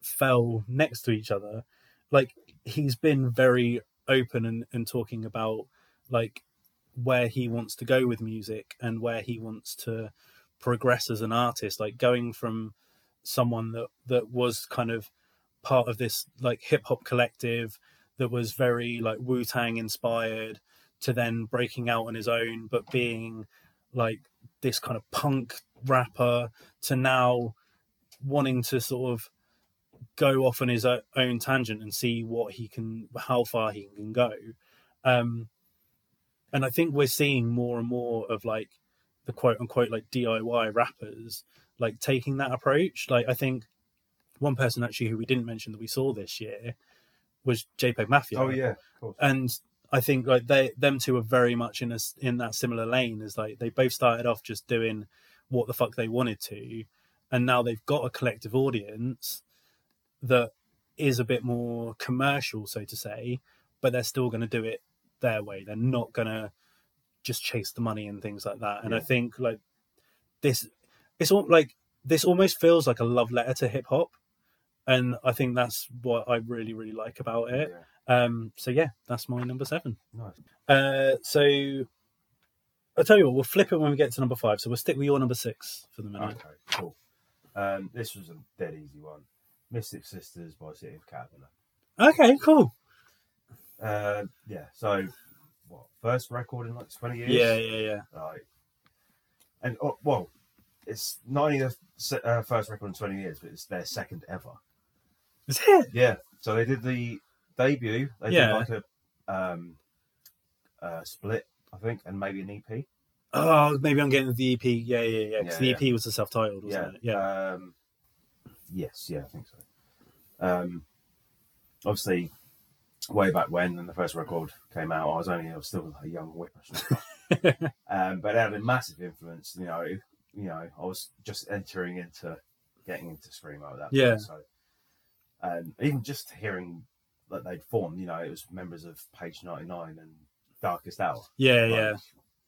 fell next to each other. Like he's been very open and, and talking about like where he wants to go with music and where he wants to progress as an artist, like going from someone that that was kind of part of this like hip hop collective that was very like Wu Tang inspired to then breaking out on his own, but being like this kind of punk rapper to now wanting to sort of go off on his own tangent and see what he can, how far he can go. Um, and I think we're seeing more and more of like the quote unquote like DIY rappers like taking that approach. Like I think one person actually who we didn't mention that we saw this year was JPEG Mafia Oh yeah, of course. and I think like they them two are very much in a in that similar lane as like they both started off just doing what the fuck they wanted to, and now they've got a collective audience that is a bit more commercial, so to say, but they're still going to do it their way. They're not going to just chase the money and things like that. And I think like this, it's all like this almost feels like a love letter to hip hop, and I think that's what I really really like about it. Yeah. Um, so yeah, that's my number seven. Nice. Uh, so I'll tell you what, we'll flip it when we get to number five. So we'll stick with your number six for the minute. Okay, cool. Um, this was a dead easy one. Mystic Sisters by City of Caterpillar. Okay, cool. Uh, yeah, so what? First record in like twenty years. Yeah, yeah, yeah. Like, and oh, well, it's not only the se- uh, first record in twenty years, but it's their second ever. Is it? Yeah. So they did the debut. They Yeah. did like a um, uh, split, I think, and maybe an EP. Oh, maybe I'm getting the EP. Yeah, yeah, yeah. 'cause Yeah, the EP was the self-titled, wasn't it? Yeah. Um, yes. Yeah, I think so. Um, obviously, way back when, when the first record came out, I was only I was still a young whippersnapper. um, but it had a massive influence. You know, you know, I was just entering into getting into screamo at that Yeah. point. So, and even just hearing that they'd formed, you know, it was members of Page Ninety Nine and Darkest Hour. yeah, like, yeah,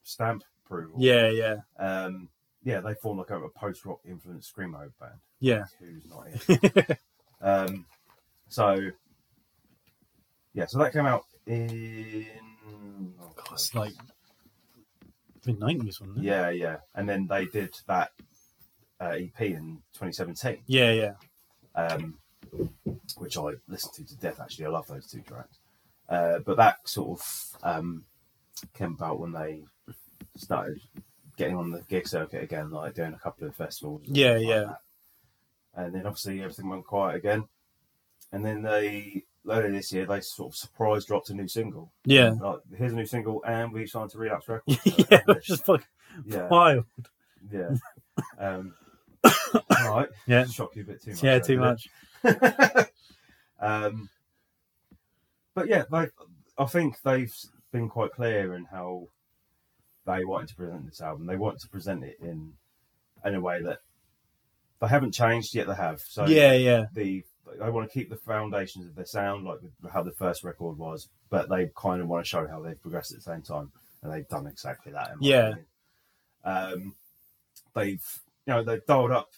Stamp approval. yeah, yeah, Um, yeah, they formed like a, a post rock influenced screamo band. yeah. Who's not here? um, so yeah, so that came out in oh, God, it's like mid nineties, wasn't it? yeah, yeah, and then they did that uh, EP in 2017, yeah, yeah, um, which I listened to to death. Actually, I love those two tracks. Uh, but that sort of um, came about when they started getting on the gig circuit again, like doing a couple of festivals. Yeah, like yeah. that. And then obviously everything went quiet again. And then they later this year they sort of surprise dropped a new single. yeah, Like, here's a new single, and we signed to Relapse Records. yeah. Just fucking yeah, wild. yeah. Um, all right. Yeah. shock you a bit too much. Yeah, too much. um, but yeah, they, I think they've been quite clear in how they wanted to present this album. They want to present it in in a way that they haven't changed yet. They have. So Yeah, yeah, the they want to keep the foundations of their sound, like how the first record was, but they kind of want to show how they've progressed at the same time, and they've done exactly that. Yeah. opinion. Um, they've you know they've dialed up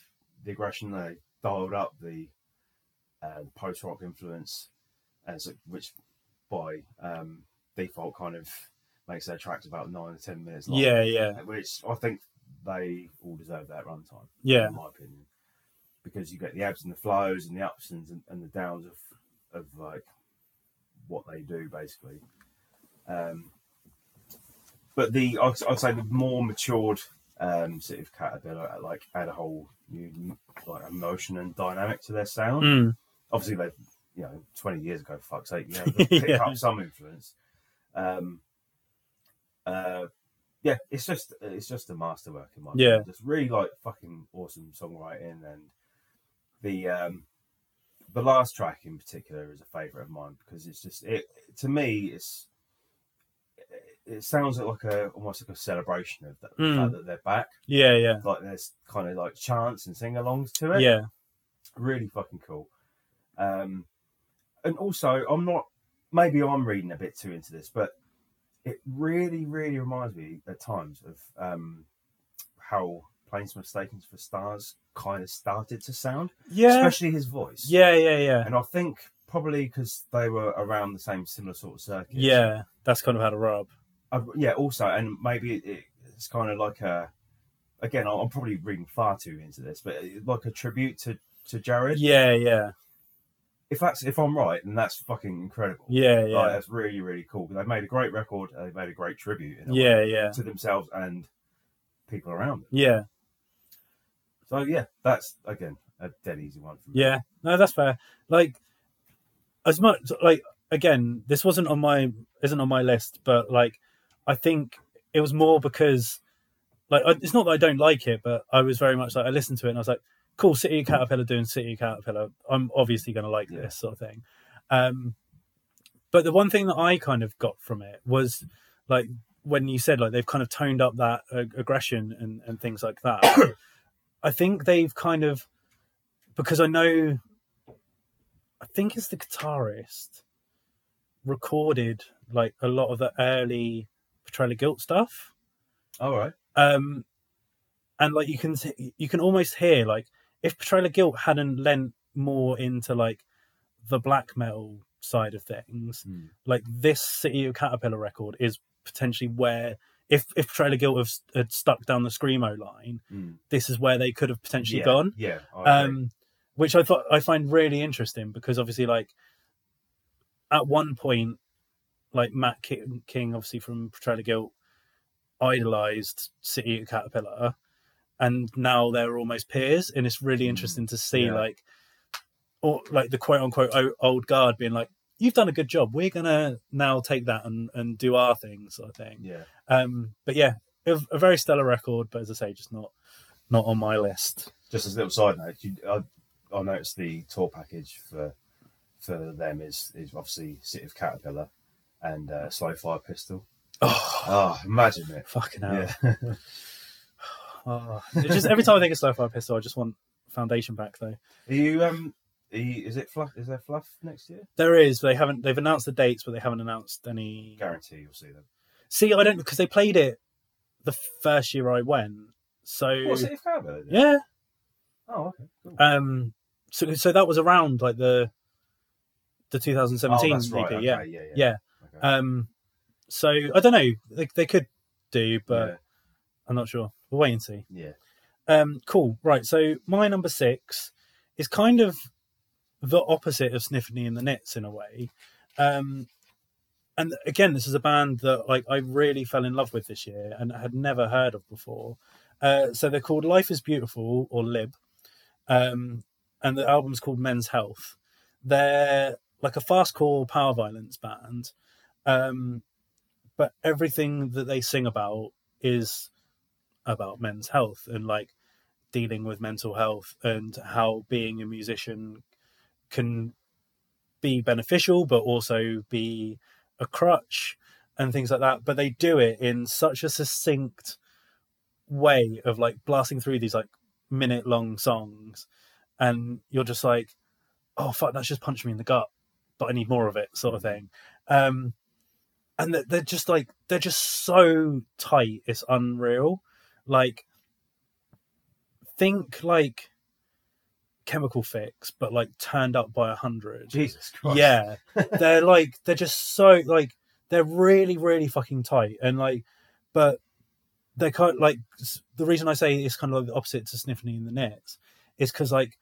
the aggression, they dialed up the uh, post rock influence, as which by um, default kind of makes their tracks about nine or ten minutes long. yeah, yeah, which I think they all deserve that runtime yeah, in my opinion, because you get the ebbs and the flows and the ups and, and the downs of of like what they do basically. Um, but the I'd, I'd say the more matured um, City of Caterpillar like add a whole new like emotion and dynamic to their sound. Mm. Obviously, they you know twenty years ago, for fuck's sake, you know, they picked Yeah. up some influence. Um, uh, yeah, it's just it's just a masterwork in my Yeah. opinion. It's really like fucking awesome songwriting and the um the last track in particular is a favourite of mine because it's just it to me it's it sounds like a almost like a celebration of the Mm. fact that they're back. Yeah, yeah, Like there's kind of like chants and sing-alongs to it. yeah, really fucking cool. Um, and also, I'm not. Maybe I'm reading a bit too into this, but it really, really reminds me at times of um, how Planes Mistaken for Stars kind of started to sound, yeah, especially his voice. yeah, yeah, yeah, and I think probably because they were around the same similar sort of circuit. yeah. That's kind of how to rub. Uh, yeah. Also, and maybe it, it's kind of like a. Again, I'm probably reading far too into this, but like a tribute to to Gared. Yeah, yeah, if that's if I'm right, then that's fucking incredible. yeah, Like, yeah, that's really really cool. They've made a great record. They've made a great tribute. In a yeah, way, yeah, to themselves and people around them. yeah, So yeah, that's again a dead easy one for me. yeah. No, that's fair. Like as much like again, this wasn't on my isn't on my list, but like I think it was more because like I, it's not that I don't like it, but I was very much like I listened to it and I was like, cool, City of Caterpillar doing City of Caterpillar. I'm obviously going to like Yeah. this sort of thing. Um, but the one thing that I kind of got from it was like when you said like they've kind of toned up that uh, aggression and, and things like that. I think they've kind of because I know I think it's the guitarist recorded like a lot of the early of Guilt stuff. All right. Um, and like you can you can almost hear like if Portrayal of Guilt hadn't lent more into like the black metal side of things, Hmm. like this City of Caterpillar record is potentially where if if Portrayal of Guilt have, had stuck down the screamo line, Mm. this is where they could have potentially Yeah, gone Yeah. I um, which I thought I find really interesting because obviously, like at one point, like Matt Ki- King, obviously from Portrayal of Guilt, idolized City of Caterpillar, and now they're almost peers, and it's really Mm, interesting to see yeah. like, or like the quote unquote old guard being like, "You've done a good job. We're gonna now take that and and do our thing," sort of thing. yeah. Um, but yeah, a, a very stellar record, but as I say, just not not on my list. Just as a little side note, you, I, I noticed the tour package for for them is is obviously City of Caterpillar and uh, Slow Fire Pistol. Oh, Oh, imagine it. fucking hell. Yeah. Oh, it's just every time I think of Slow Fire Pistol, I just want Foundation back though. Are you um? Are you, is it fluff? Is there fluff next year? There is, but they haven't. They've announced the dates, but they haven't announced any. Guarantee you'll see them. See, I don't because they played it the first year I went. So What City of Caterpillar? yeah, Oh, okay. Cool. um, so so that was around like the the 2017 oh, that's right. EP, okay, yeah, yeah, yeah. yeah. Okay. Um, so I don't know. They they could do, but yeah. I'm not sure. We'll wait and see. yeah. Um, cool. Right. So my number six is kind of the opposite of Sniffany and the Nits in a way. Um, and again, this is a band that like I really fell in love with this year and had never heard of before. Uh, so they're called Life is Beautiful or Lib, um, and the album's called Men's Health. They're like a fastcore power violence band, um, but everything that they sing about is about men's health and like dealing with mental health and how being a musician can be beneficial but also be a crutch and things like that. But they do it in such a succinct way of like blasting through these like minute long songs and you're just like oh fuck that's just punched me in the gut but i need more of it sort of thing. Um and they're- they're just like they're just so tight it's unreal like think like chemical fix but like turned up by a hundred Jesus Christ. yeah they're like they're just so like they're really really fucking tight and like but they're kind of like the reason i say it's kind of like the opposite to Sniffany and the Nits is because like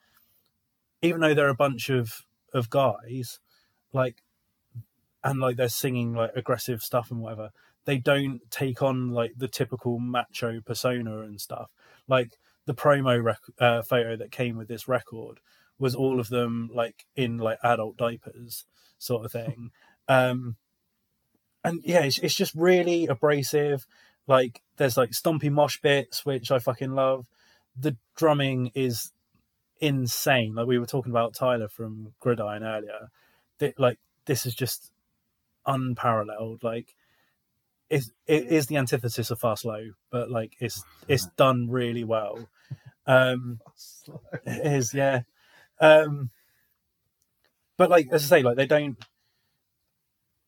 even though they're a bunch of of guys like and like they're singing like aggressive stuff and whatever they don't take on like the typical macho persona and stuff like the promo rec- uh, photo that came with this record was all of them like in like adult diapers sort of thing um and yeah it's, it's just really abrasive like there's like stompy mosh bits which i fucking love the drumming is insane. Like we were talking about Tyler from Gridiron earlier. That like this is just unparalleled. Like it's, it is the antithesis of fast low, but like it's it's done really well. Um, it is, yeah. Um, but like as I say, like they don't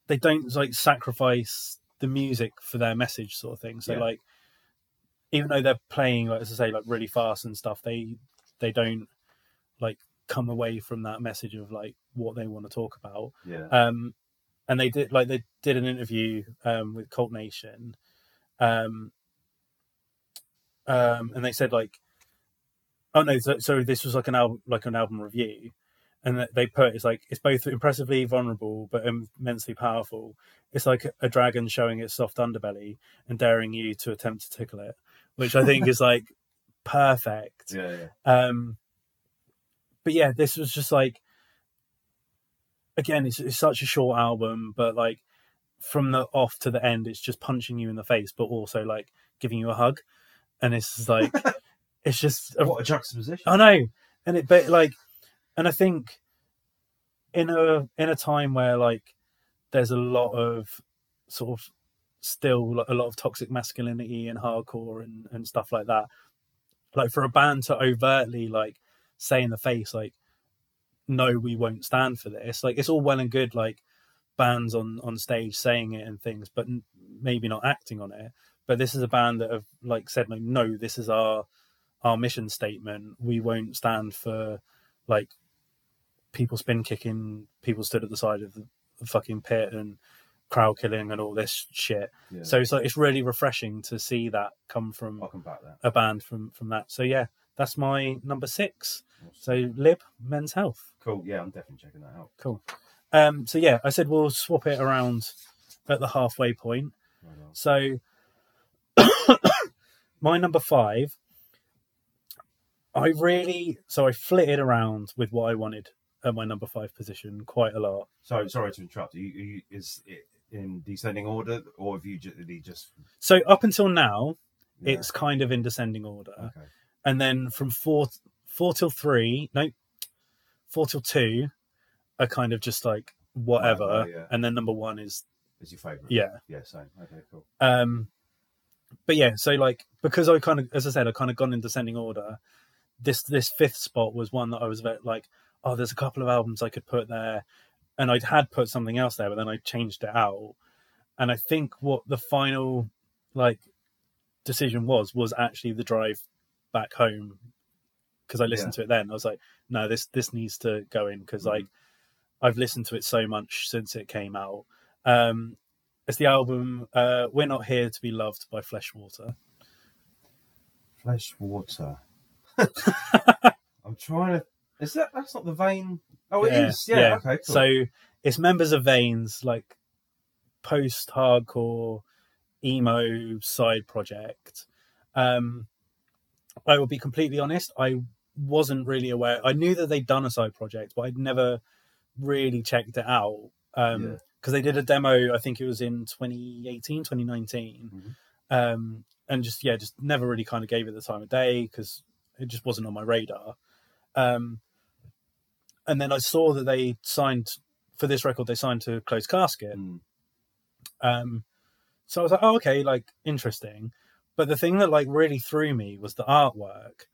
they don't like sacrifice the music for their message sort of thing. So Yeah. like even though they're playing like as I say like really fast and stuff, they they don't like come away from that message of like what they want to talk about. Yeah. Um, and they did like they did an interview um, with Cult Nation, um, um, and they said like, oh no, so, so this was like an album like an album review, and they put it's like it's both impressively vulnerable but immensely powerful. It's like a dragon showing its soft underbelly and daring you to attempt to tickle it, which I think is like perfect. yeah. Yeah. Um, but yeah, this was just like, again, it's, it's such a short album, but like from the off to the end, it's just punching you in the face, but also like giving you a hug, and it's like, it's just, a, What a juxtaposition. I know, and it, but like, and I think in a in a time where like there's a lot of sort of still a lot of toxic masculinity and hardcore and and stuff like that like for a band to overtly like say in the face like no we won't stand for this like it's all well and good like bands on on stage saying it and things but n- maybe not acting on it but this is a band that have like said like no this is our our mission statement we won't stand for like people spin kicking people stood at the side of the, fucking pit and crowd killing and all this shit Yeah. so it's like it's really refreshing to see that come from a band from from that. So yeah, that's my number six. So Lib Men's Health. Cool. Yeah, I'm definitely checking that out. Cool. Um, so yeah, I said we'll swap it around at the halfway point. Right. So my number five, I really so I flitted around with what I wanted at my number five position quite a lot. So sorry to interrupt. Are you, are you, is it in descending order, or have you just, he just? So up until now, yeah. it's kind of in descending order. okay. and then from four four till three, no, four till two, are kind of just like whatever, Whatever, yeah. and then number one is Is your favourite? yeah. Yeah. Same. Okay. Cool. Um, but yeah, so like because I kind of, as I said, I kind of gone in descending order. This this fifth spot was one that I was very, like, oh, there's a couple of albums I could put there, and I had put something else there, but then I changed it out. And I think what the final like decision was was actually the drive back home because I listened to it then. I was like, no, this this needs to go in because Mhm. like I've listened to it so much since it came out. Um, it's the album uh, "We're Not Here to Be Loved" by Fleshwater. Fleshwater. I'm trying to. Is that that's not the vein? Oh, it is. Yeah. Okay. Cool. So it's members of Veins, like post-hardcore emo side project. Um, I will be completely honest. I wasn't really aware. I knew that they'd done a side project, but I'd never really checked it out. Um, Yeah. because they did a demo, I think it was in 2018, 2019. Mhm. Um, and just, yeah, just never really kind of gave it the time of day because it just wasn't on my radar. Um, and then I saw that they signed for this record, they signed to Closed Casket. Mm. Um, so I was like, oh, okay, like interesting. But the thing that like really threw me was the artwork.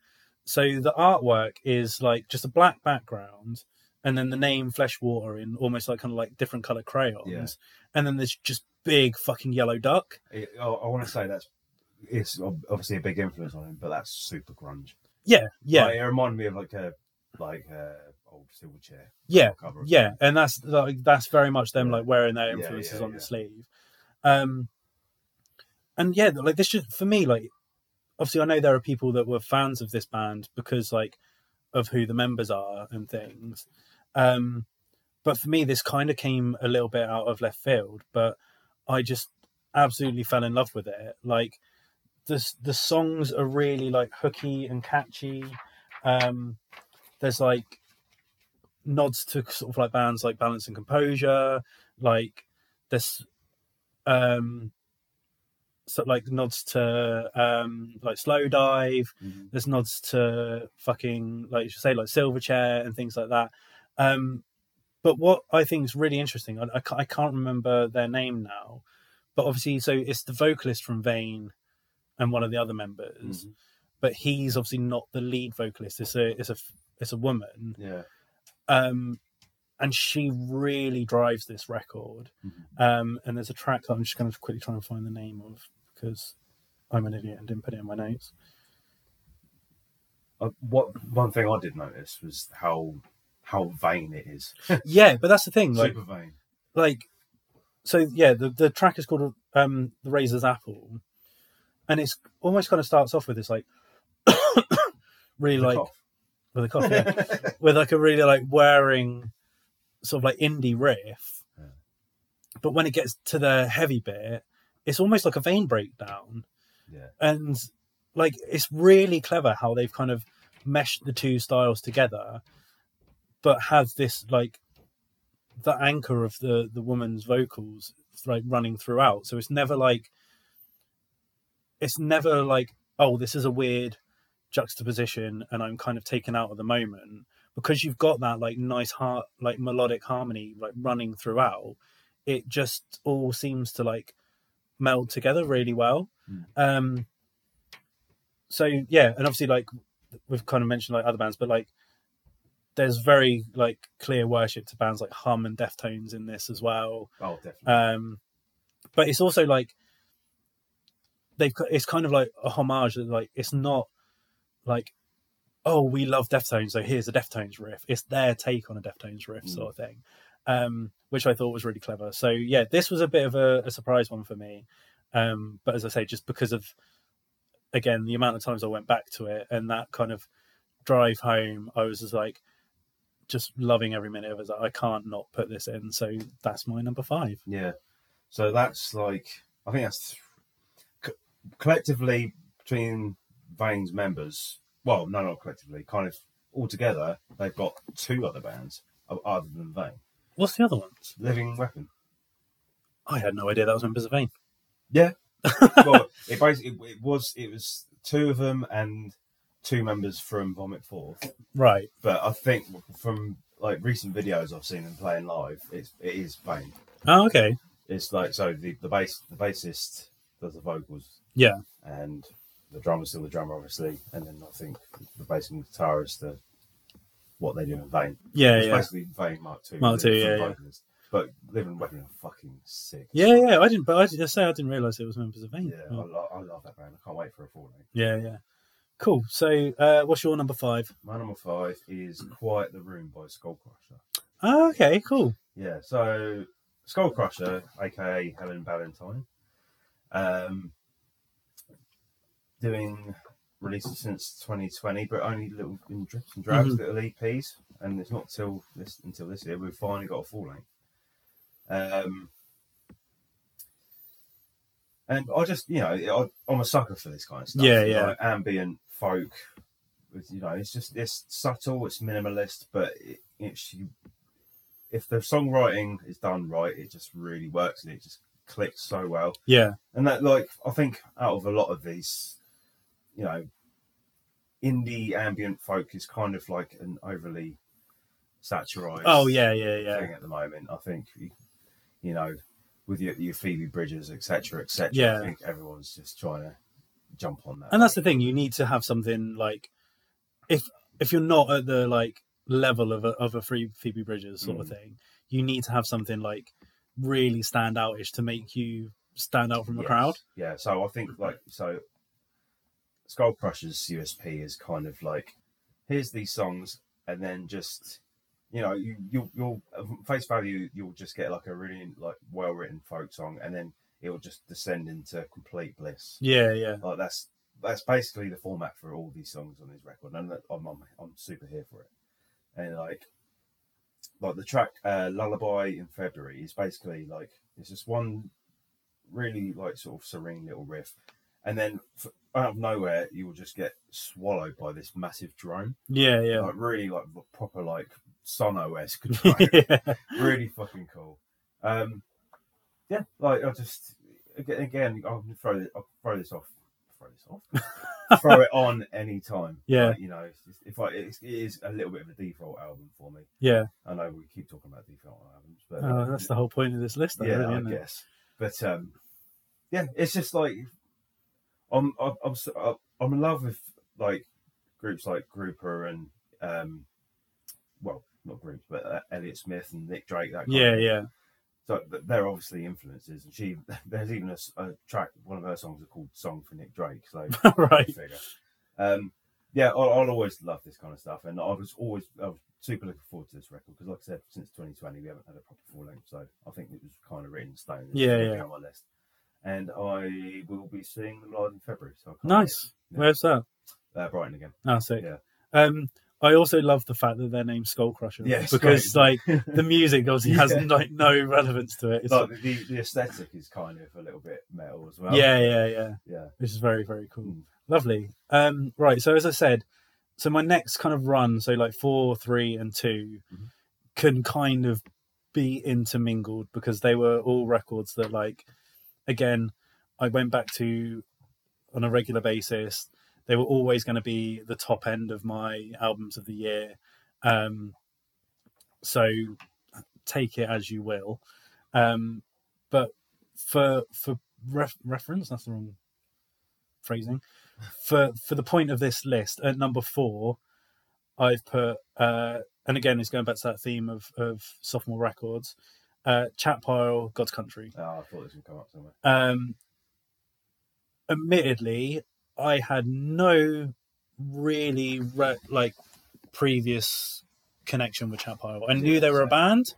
So the artwork is like just a black background, and then the name Fleshwater in almost like kind of like different color crayons, Yeah. and then there's just big fucking yellow duck. It, I, I want to say that's it's obviously a big influence on him, but that's super grunge. Yeah, yeah, Like, it reminded me of like a like a old Silverchair. yeah, cover. yeah, and that's like that's very much them Yeah. like wearing their influences yeah, on yeah. the sleeve. Um, and yeah, like this should for me like obviously I know there are people that were fans of this band because like of who the members are and things. Um, but for me, this kind of came a little bit out of left field, but I just absolutely fell in love with it. Like the the songs are really like hooky and catchy. Um, there's like nods to sort of like bands like Balance and Composure. Like there's um, so like nods to um like Slowdive Mhm. there's nods to fucking like you should say like silverchair and things like that um but what i think is really interesting I, I, I can't remember their name now but obviously so it's the vocalist from Vein and one of the other members Mhm. but he's obviously not the lead vocalist it's a it's a it's a woman Yeah. um and she really drives this record Mhm. um and there's a track that i'm just going to quickly try and find the name of because i'm an idiot and didn't put it in my notes Uh, what one thing I did notice was how how vain it is. yeah but that's the thing like Super vain. like so yeah the, the track is called um the razor's apple and it's almost kind of starts off with this like really like cough. with a cough yeah with like a really like wearing sort of like indie riff Yeah. but when it gets to the heavy bit it's almost like a vein breakdown. Yeah. and like it's really clever how they've kind of meshed the two styles together but has this like the anchor of the the woman's vocals like running throughout. So it's never like it's never like oh this is a weird juxtaposition and i'm kind of taken out of the moment. Because you've got that like nice heart like melodic harmony like running throughout it just all seems to like meld together really well Mm. um so yeah and obviously like we've kind of mentioned like other bands but like there's very like clear worship to bands like hum and deftones in this as well Oh, definitely. um but it's also like they've got- it's kind of like a homage that like it's not like oh we love deftones so here's a deftones riff it's their take on a deftones riff Mm. sort of thing um which i thought was really clever so yeah this was a bit of a, a surprise one for me um but as i say just because of again the amount of times i went back to it and that kind of drive home i was just like just loving every minute of it i can't not put this in so that's my number five Yeah. So that's like I think that's co- collectively between Vein's members. Well, no, not collectively. Kind of all together, they've got two other bands other than Vein. What's the other ones? Living Weapon. I had no idea that was members of Vein. Yeah. Well, it basically it was it was two of them and two members from Vomit Forth. Right. But I think from like recent videos I've seen them playing live, it's it is Vein. Oh, okay. It's like so the the bass the bassist does the vocals Yeah. and the drummer's still the drummer, obviously, and then I think the bass and guitarist the what they do in Vein. Yeah, it's yeah. basically Vein Mark Two. Mark II, yeah, yeah. But Living Weapon are fucking sick. Yeah, yeah. I didn't, but I did just say I didn't realize it was members of Vein. Yeah, Oh. I, lo- I love that band. I can't wait for a full length. yeah, yeah. Cool. So, uh, what's your number five? My number five is Quiet the Room by Skullcrusher. Oh, okay, cool. Yeah, so Skullcrusher, aka Helen Ballentine, um, doing releases since 2020, but only little in drips and drabs, Mhm. little EPs, and it's not till this until this year we've finally got a full length. Um, and I just, you know, I, I'm a sucker for this kind of stuff. Yeah, yeah. Like ambient folk. With, you know, it's just it's subtle, it's minimalist, but it, it's you if the songwriting is done right, it just really works and it just clicks so well. Yeah, And that, like, I think out of a lot of these, you know, indie ambient folk is kind of like an overly satirized Oh, yeah, yeah, yeah. thing at the moment. I think, you, know, with your, your Phoebe Bridgers, etc., etc., Yeah. I think everyone's just trying to jump on that. and that's the thing. You need to have something like, if if you're not at the like level of a of a free Phoebe Bridgers sort of Mm. thing, you need to have something like really stand outish to make you stand out from the Yes. crowd. Yeah, so I think like so Skullcrusher's USP is kind of like here's these songs and then just you know, you you'll, you'll face value you'll just get like a really like well written folk song and then it will just descend into complete bliss. Yeah, yeah, Like that's that's basically the format for all these songs on this record, and I'm I'm, I'm super here for it. And like, like the track uh, "Lullaby" in February is basically like it's just one really like sort of serene little riff, and then out of nowhere you will just get swallowed by this massive drone, yeah, yeah. like really like proper like sono esque drone really fucking cool. Um, yeah, like I just again, again I'll throw this, I'll throw this off. Throw this off. throw it on any time. Yeah. you know, it's just, if I, it's, it is a little bit of a default album for me. Yeah, I know we keep talking about default albums, but oh, that's the whole point of this list, though, yeah, really, I isn't it? guess. But um, yeah, it's just like I'm I'm I'm, I'm in love with like groups like Grouper and um, well, not groups, but uh, Elliott Smith and Nick Drake. That kind Yeah, of, yeah, So they're obviously influences, and she there's even a track. One of her songs is called "Song for Nick Drake." So right. figure. Um, yeah, I'll, I'll always love this kind of stuff, and I was always I was super looking forward to this record because, like I said, since 2020 we haven't had a proper full length, so I think it was kind of written in stone. It's Yeah, yeah. on my list, and I will be seeing them live in February. So Nice. Yeah. Where's that? Uh, Brighton again. Oh, sick. Yeah. Um, I also love the fact that they're named Skullcrusher. Yeah, because great, like the music obviously has Yeah. like no relevance to it. It's like the, the aesthetic is kind of a little bit metal as well. yeah, yeah, yeah. yeah. Which is very, very cool. Mm. Lovely. Um, right. So as I said, so my next kind of run, so like four, three, and 2 Mhm. can kind of be intermingled because they were all records that, like, again, I went back to on a regular basis. They were always going to be the top end of my albums of the year. Um, so take it as you will. Um, but for for ref- reference, that's the wrong phrasing. For for the point of this list, at number four, I've put, uh, and again, it's going back to that theme of of sophomore records. Uh, Chat Pile, God's Country. Oh, I thought this would come up somewhere. Um, admittedly, I had no really re- like previous connection with Chat Pile. I knew Yeah, they were a band,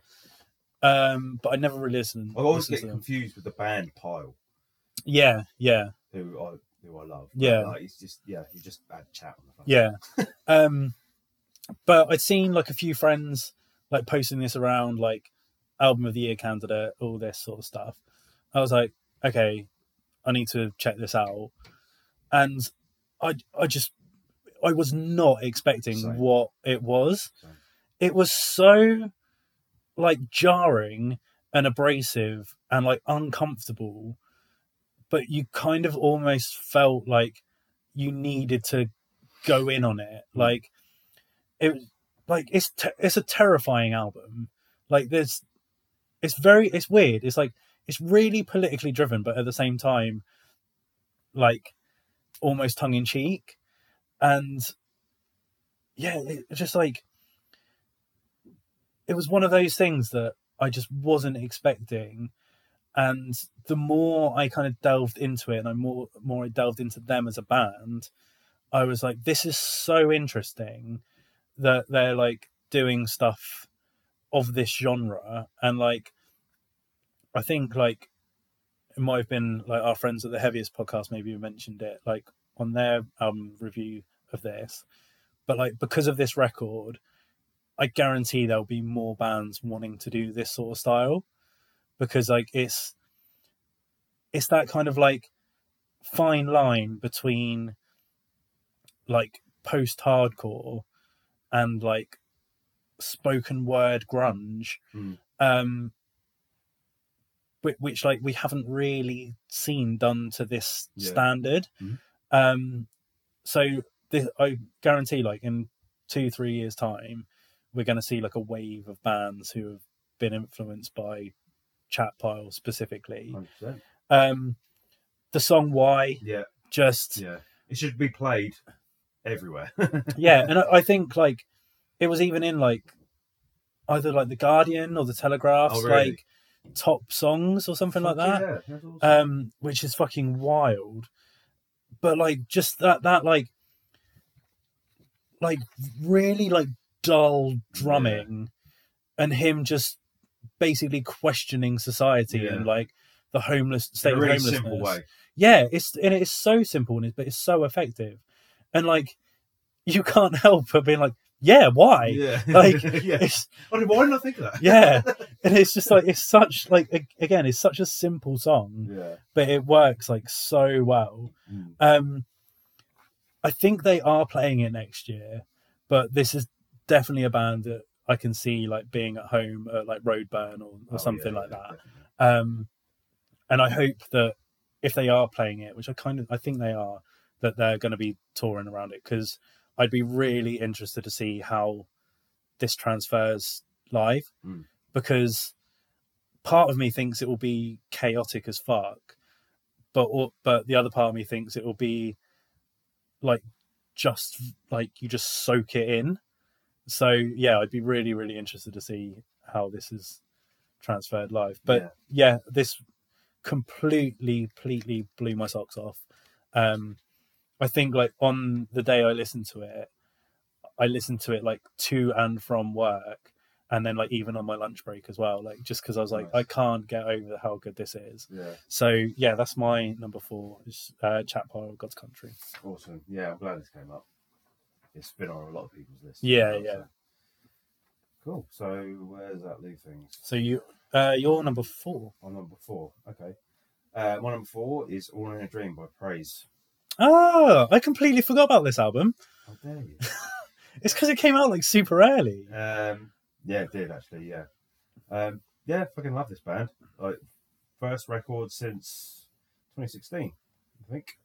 um, but I never really listened. I always listened get confused with the band Pile, Yeah, yeah, who I who I love. Yeah. like, it's just yeah, you just add chat on the phone. yeah. um, but I'd seen like a few friends like posting this around, like album of the year candidate, all this sort of stuff. I was like, okay, I need to check this out, and I I just I was not expecting Same. what it was. Same. It was so like jarring and abrasive and like uncomfortable, but you kind of almost felt like you needed to go in on it. Mm. Like it, like it's te- it's a terrifying album. Like there's, it's very it's weird. It's like it's really politically driven, but at the same time, like almost tongue in cheek, and yeah, just like it was one of those things that I just wasn't expecting. And the more I kind of delved into it, and I more more I delved into them as a band, I was like, this is so interesting that they're like doing stuff of this genre, and like I think like it might have been like our friends at the heaviest podcast maybe mentioned it like on their album review of this. But like because of this record i guarantee there'll be more bands wanting to do this sort of style. Because like it's it's that kind of like fine line between like post hardcore and like spoken word grunge Mm. um which, which like we haven't really seen done to this Yeah. standard Mhm. um so this, i guarantee like in two three years time we're going to see like a wave of bands who have been influenced by chat pile specifically 100%. um the song why Yeah, just yeah. It should be played everywhere. yeah and I, I think like it was even in like either like the guardian or the telegraph's Oh, really? like top songs or something like that Yeah, awesome. um which is fucking wild but like just that that like like really like dull drumming and him just basically questioning society Yeah. and like the homeless state of really homelessness simple way. yeah it's and it's so simple and it's, but it's so effective and like you can't help but being like yeah why Yeah, Like, yeah. mean, why didn't I think of that? yeah and it's just like it's such like again it's such a simple song yeah. but it works like so well Mm. um i think they are playing it next year but this is definitely a band that i can see like being at home at like roadburn or, or Oh, something yeah, like that definitely. um and i hope that if they are playing it, which I kind of I think they are, that they're going to be touring around it because I'd be really interested to see how this transfers live Mm. because part of me thinks it will be chaotic as fuck, but but the other part of me thinks it will be like just like you just soak it in. So yeah, I'd be really really interested to see how this is transferred live. But yeah, this completely completely blew my socks off. Um, I think like on the day I listened to it, I listened to it like to and from work, and then like even on my lunch break as well. Like just because I was like, Nice. I can't get over how good this is. yeah, So yeah, that's my number four. Is uh, Chat Pile of God's Country. awesome. Yeah, I'm glad this came up. It's been on a lot of people's lists. Yeah, yeah. so. Cool. So where does that leave things? So you, uh, you're number four. On number four. Okay. Uh, my number four is All in a Dream by Praise. Oh, I completely forgot about this album. How dare you? It's because it came out like super early. Um, yeah, it did actually. Yeah, um, yeah, fucking love this band. Like first record since 2016, I think.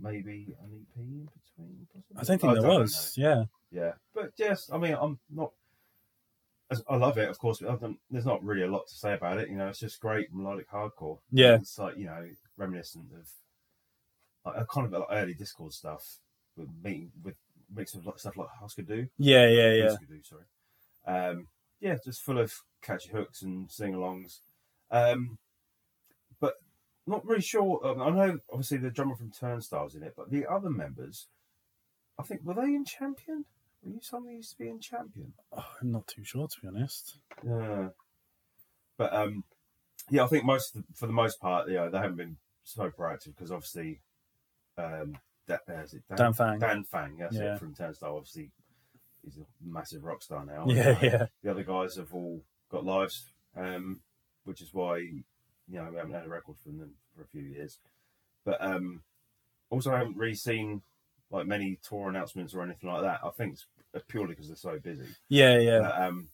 Maybe an EP in between. Possibly? I don't think there don't was. Yeah. know. Yeah, but yes, I mean, I'm not. I love it, of course. But there's not really a lot to say about it. You know, it's just great melodic hardcore. Yeah. it's like you know, reminiscent of like, a kind of like early Dischord stuff, with meeting with mix of stuff like Husker Du. Yeah, yeah, yeah. Whiskey Do, sorry. Um, yeah, just full of catchy hooks and sing-alongs. Um, but not really sure. Um, I know, obviously, the drummer from Turnstile's in it, but the other members, I think, were they in Champion? Were you somebody used to be in Champion? Oh, I'm not too sure to be honest. Yeah. But um, yeah, I think most of the, for the most part, yeah, they haven't been so proactive because obviously, um, that uh, it Dan Fang. Dan Fang, that's Yeah. it from Turnstile. Obviously, he's a massive rock star now. Yeah, Uh, yeah. The other guys have all got lives, um, which is why you know we haven't had a record from them for a few years. But um, also, I haven't really seen like many tour announcements or anything like that. I think it's purely because they're so busy. Yeah, yeah. But, um,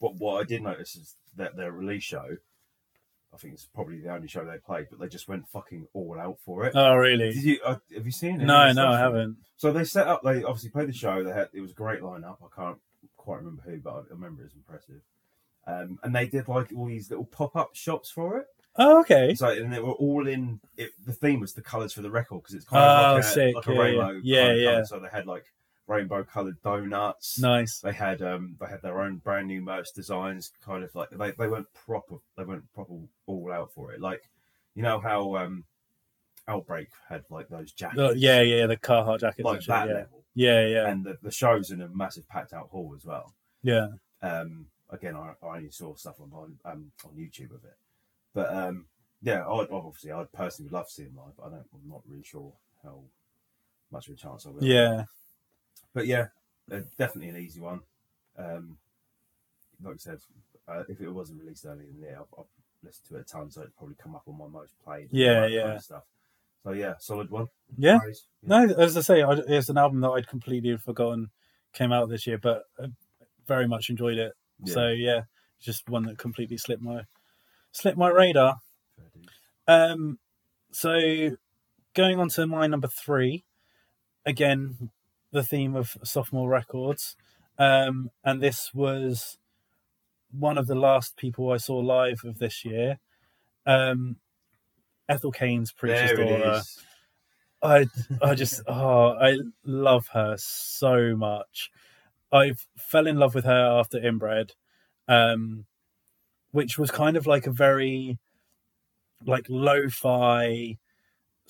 but what I did notice is that their release show, I think it's probably the only show they played, but they just went fucking all out for it. Oh, really? Did you uh, have you seen it? No, no, I haven't. So they set up. They obviously played the show. They had it was a great lineup. I can't quite remember who, but I remember it was impressive. Um, and they did like all these little pop up shops for it. Oh, okay. So and they were all in. It, the theme was the colours for the record because it's kind Oh, of like a, sick. like a Yeah, rainbow. yeah. of Yeah, colour. yeah. So they had like rainbow coloured donuts. Nice. They had um they had their own brand new merch designs, kind of like they, they went proper they went proper all out for it. Like you know how um Outbreak had like those jackets, Oh, yeah, yeah. The Carhartt jackets. like shit, that yeah. level, yeah, yeah, and the, the shows in a massive packed out hall as well. yeah. Um, again, I, I only saw stuff on on, um, on YouTube of it, but um, yeah, I'd, obviously I'd personally would love to see him live. But I don't, I'm not really sure how much of a chance I will. Yeah. But yeah, uh, definitely an easy one. Um, like I said, uh, if it wasn't released earlier than the year, I've, I've listened to it a ton, so it'd probably come up on my most played. and Yeah, kind yeah. of stuff. So yeah, solid one. Yeah. Praise. No, as I say, I, it's an album that I'd completely forgotten came out this year, but I very much enjoyed it. Yeah. So yeah, just one that completely slipped my slipped my radar. Um, so going on to my number three, again, the theme of sophomore records, um, and this was one of the last people I saw live of this year. Um, Ethel Cain's Preacher's There Daughter. I I just oh I love her so much. I fell in love with her after Inbred, um, which was kind of like a very like lo-fi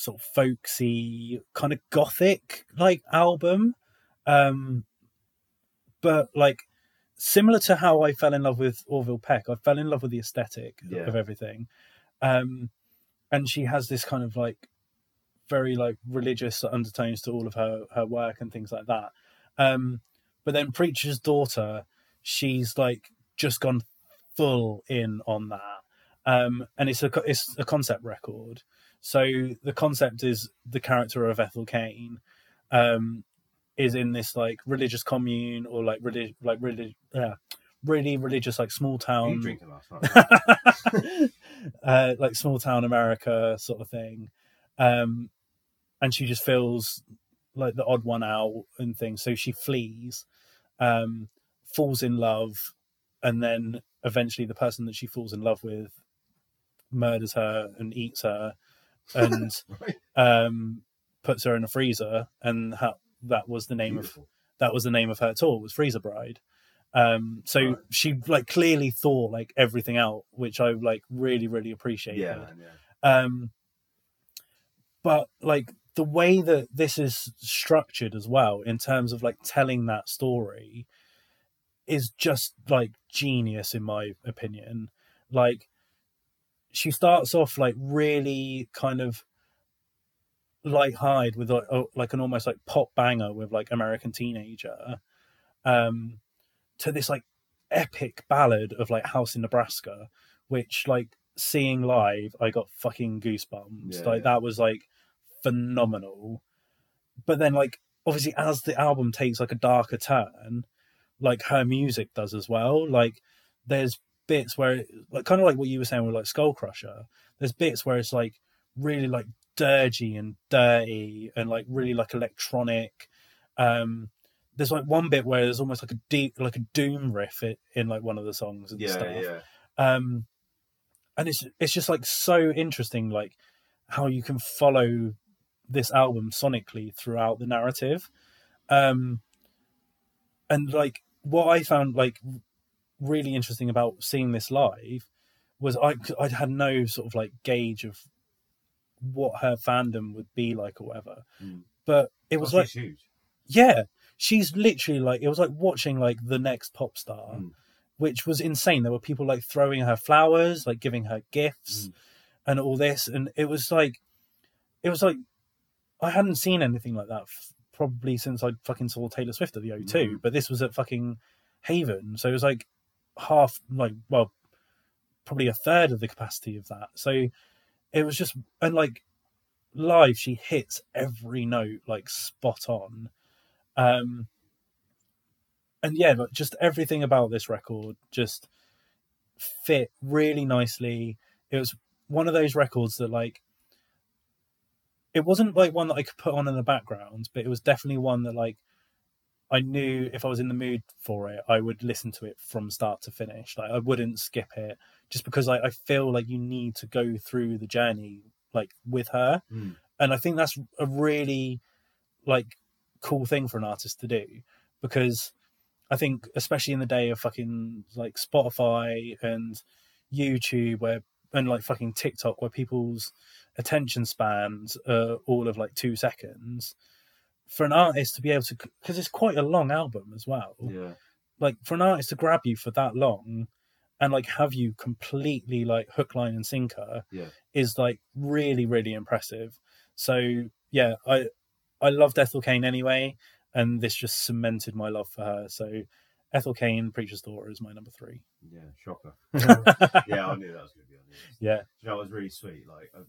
sort of folksy kind of gothic like album. Um but like similar to how i fell in love with orville peck i fell in love with the aesthetic Yeah. of everything. Um and she has this kind of like very like religious undertones to all of her her work and things like that. Um but then preacher's daughter she's like just gone full in on that. Um and it's a it's a concept record so the concept is the character of ethel cain um is in this like religious commune or like relig- like really yeah really religious like small You town drinking last night? uh, like small town America sort of thing. Um, and she just feels like the odd one out and things. So she flees, um, falls in love, and then eventually the person that she falls in love with murders her and eats her and Right. um, puts her in a freezer. And ha- that was the name of that was the name of her tour was Freezer Bride. Um, so Right. she like clearly thought like everything out, which I like really really appreciated. Yeah, yeah. Um, but like the way that this is structured as well, in terms of like telling that story, is just like genius in my opinion. Like she starts off like really kind of light-hearted with like, oh, like an almost like pop banger with like American Teenager, um, to this like epic ballad of like House in Nebraska, which like seeing live, I got fucking goosebumps. Yeah, like yeah. that was like phenomenal. But then like obviously as the album takes like a darker turn, like her music does as well. Like there's bits where like kind of like what you were saying with like Skullcrusher. There's bits where it's like really like dirgy and dirty and like really like electronic. Um there's like one bit where there's almost like a deep like a doom riff in, in like one of the songs and Yeah, stuff yeah. um and it's it's just like so interesting like how you can follow this album sonically throughout the narrative um and like what i found like really interesting about seeing this live was i i had no sort of like gauge of what her fandom would be like or whatever Mm. but it was Oh, like huge. yeah she's literally like it was like watching like the next pop star Mm. which was insane there were people like throwing her flowers like giving her gifts Mm. and all this and it was like it was like i hadn't seen anything like that f- probably since i fucking saw taylor swift at the o2 Mhm. but this was at fucking haven so it was like half like well probably a third of the capacity of that. So it was just and like live she hits every note like spot on. Um and yeah but just everything about this record just fit really nicely. It was one of those records that like it wasn't like one that i could put on in the background but it was definitely one that like i knew if i was in the mood for it i would listen to it from start to finish like i wouldn't skip it just because I, I feel like you need to go through the journey like with her Mm. and i think that's a really like cool thing for an artist to do because i think especially in the day of fucking like spotify and youtube where and like fucking tiktok where people's attention spans are all of like two seconds for an artist to be able to because it's quite a long album as well Yeah. like for an artist to grab you for that long and like have you completely like hook line and sinker Yeah. is like really really impressive so yeah i i loved ethel cain anyway and this just cemented my love for her so ethel cain preacher's daughter is my number three Yeah. Shocker. yeah, I knew that was going to be on the list. yeah You know, it was really sweet. Like, uh,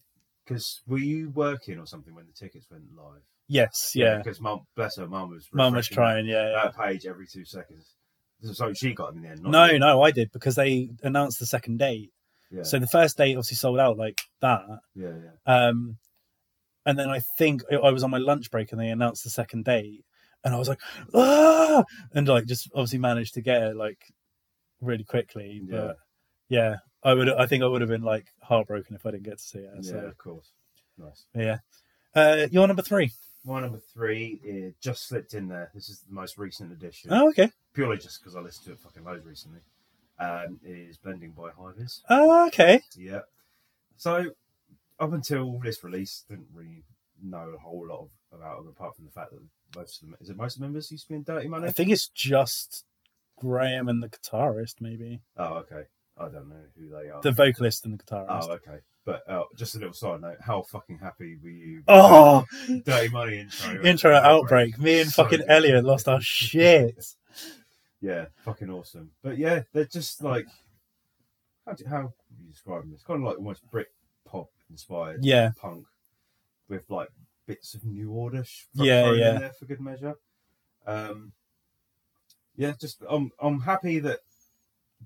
because were you working or something when the tickets went live? Yes yeah, Because mum, bless her, mum was. mum was trying yeah, yeah. That page every two seconds. So she got them in the end. not no you. no i did because they announced the second date Yeah. so the first date obviously sold out like that yeah, yeah. Um, and then I think I was on my lunch break and they announced the second date, and I was like, ah, and like just obviously managed to get it like really quickly. Yeah. But yeah, I would. I think I would have been like heartbroken if I didn't get to see it. Yeah, So of course. Nice. yeah, uh, you're number three. My number three it just slipped in there. This is the most recent edition. Oh, okay. Purely just because I listened to it fucking loads recently. Um, is Blending by High Vis. Oh, okay. Yeah. So up until this release, didn't really know a whole lot of, about them apart from the fact that most of them is it most of the members used to be in Dirty Money. I think it's just Graham and the guitarist, maybe Oh, okay. I don't know who they are. the vocalist and the guitarist. Oh, okay. But uh, just a little side note: How fucking happy were you? Oh, Dirty Money intro. intro at outbreak. Me and So fucking good. Elliot lost our shit. Yeah, fucking awesome. But yeah, they're just like how do, how would you describe them? It's kind of like almost Brit pop inspired Yeah. punk with like bits of New Order Yeah, yeah. in there for good measure. Um, yeah, just I'm I'm happy that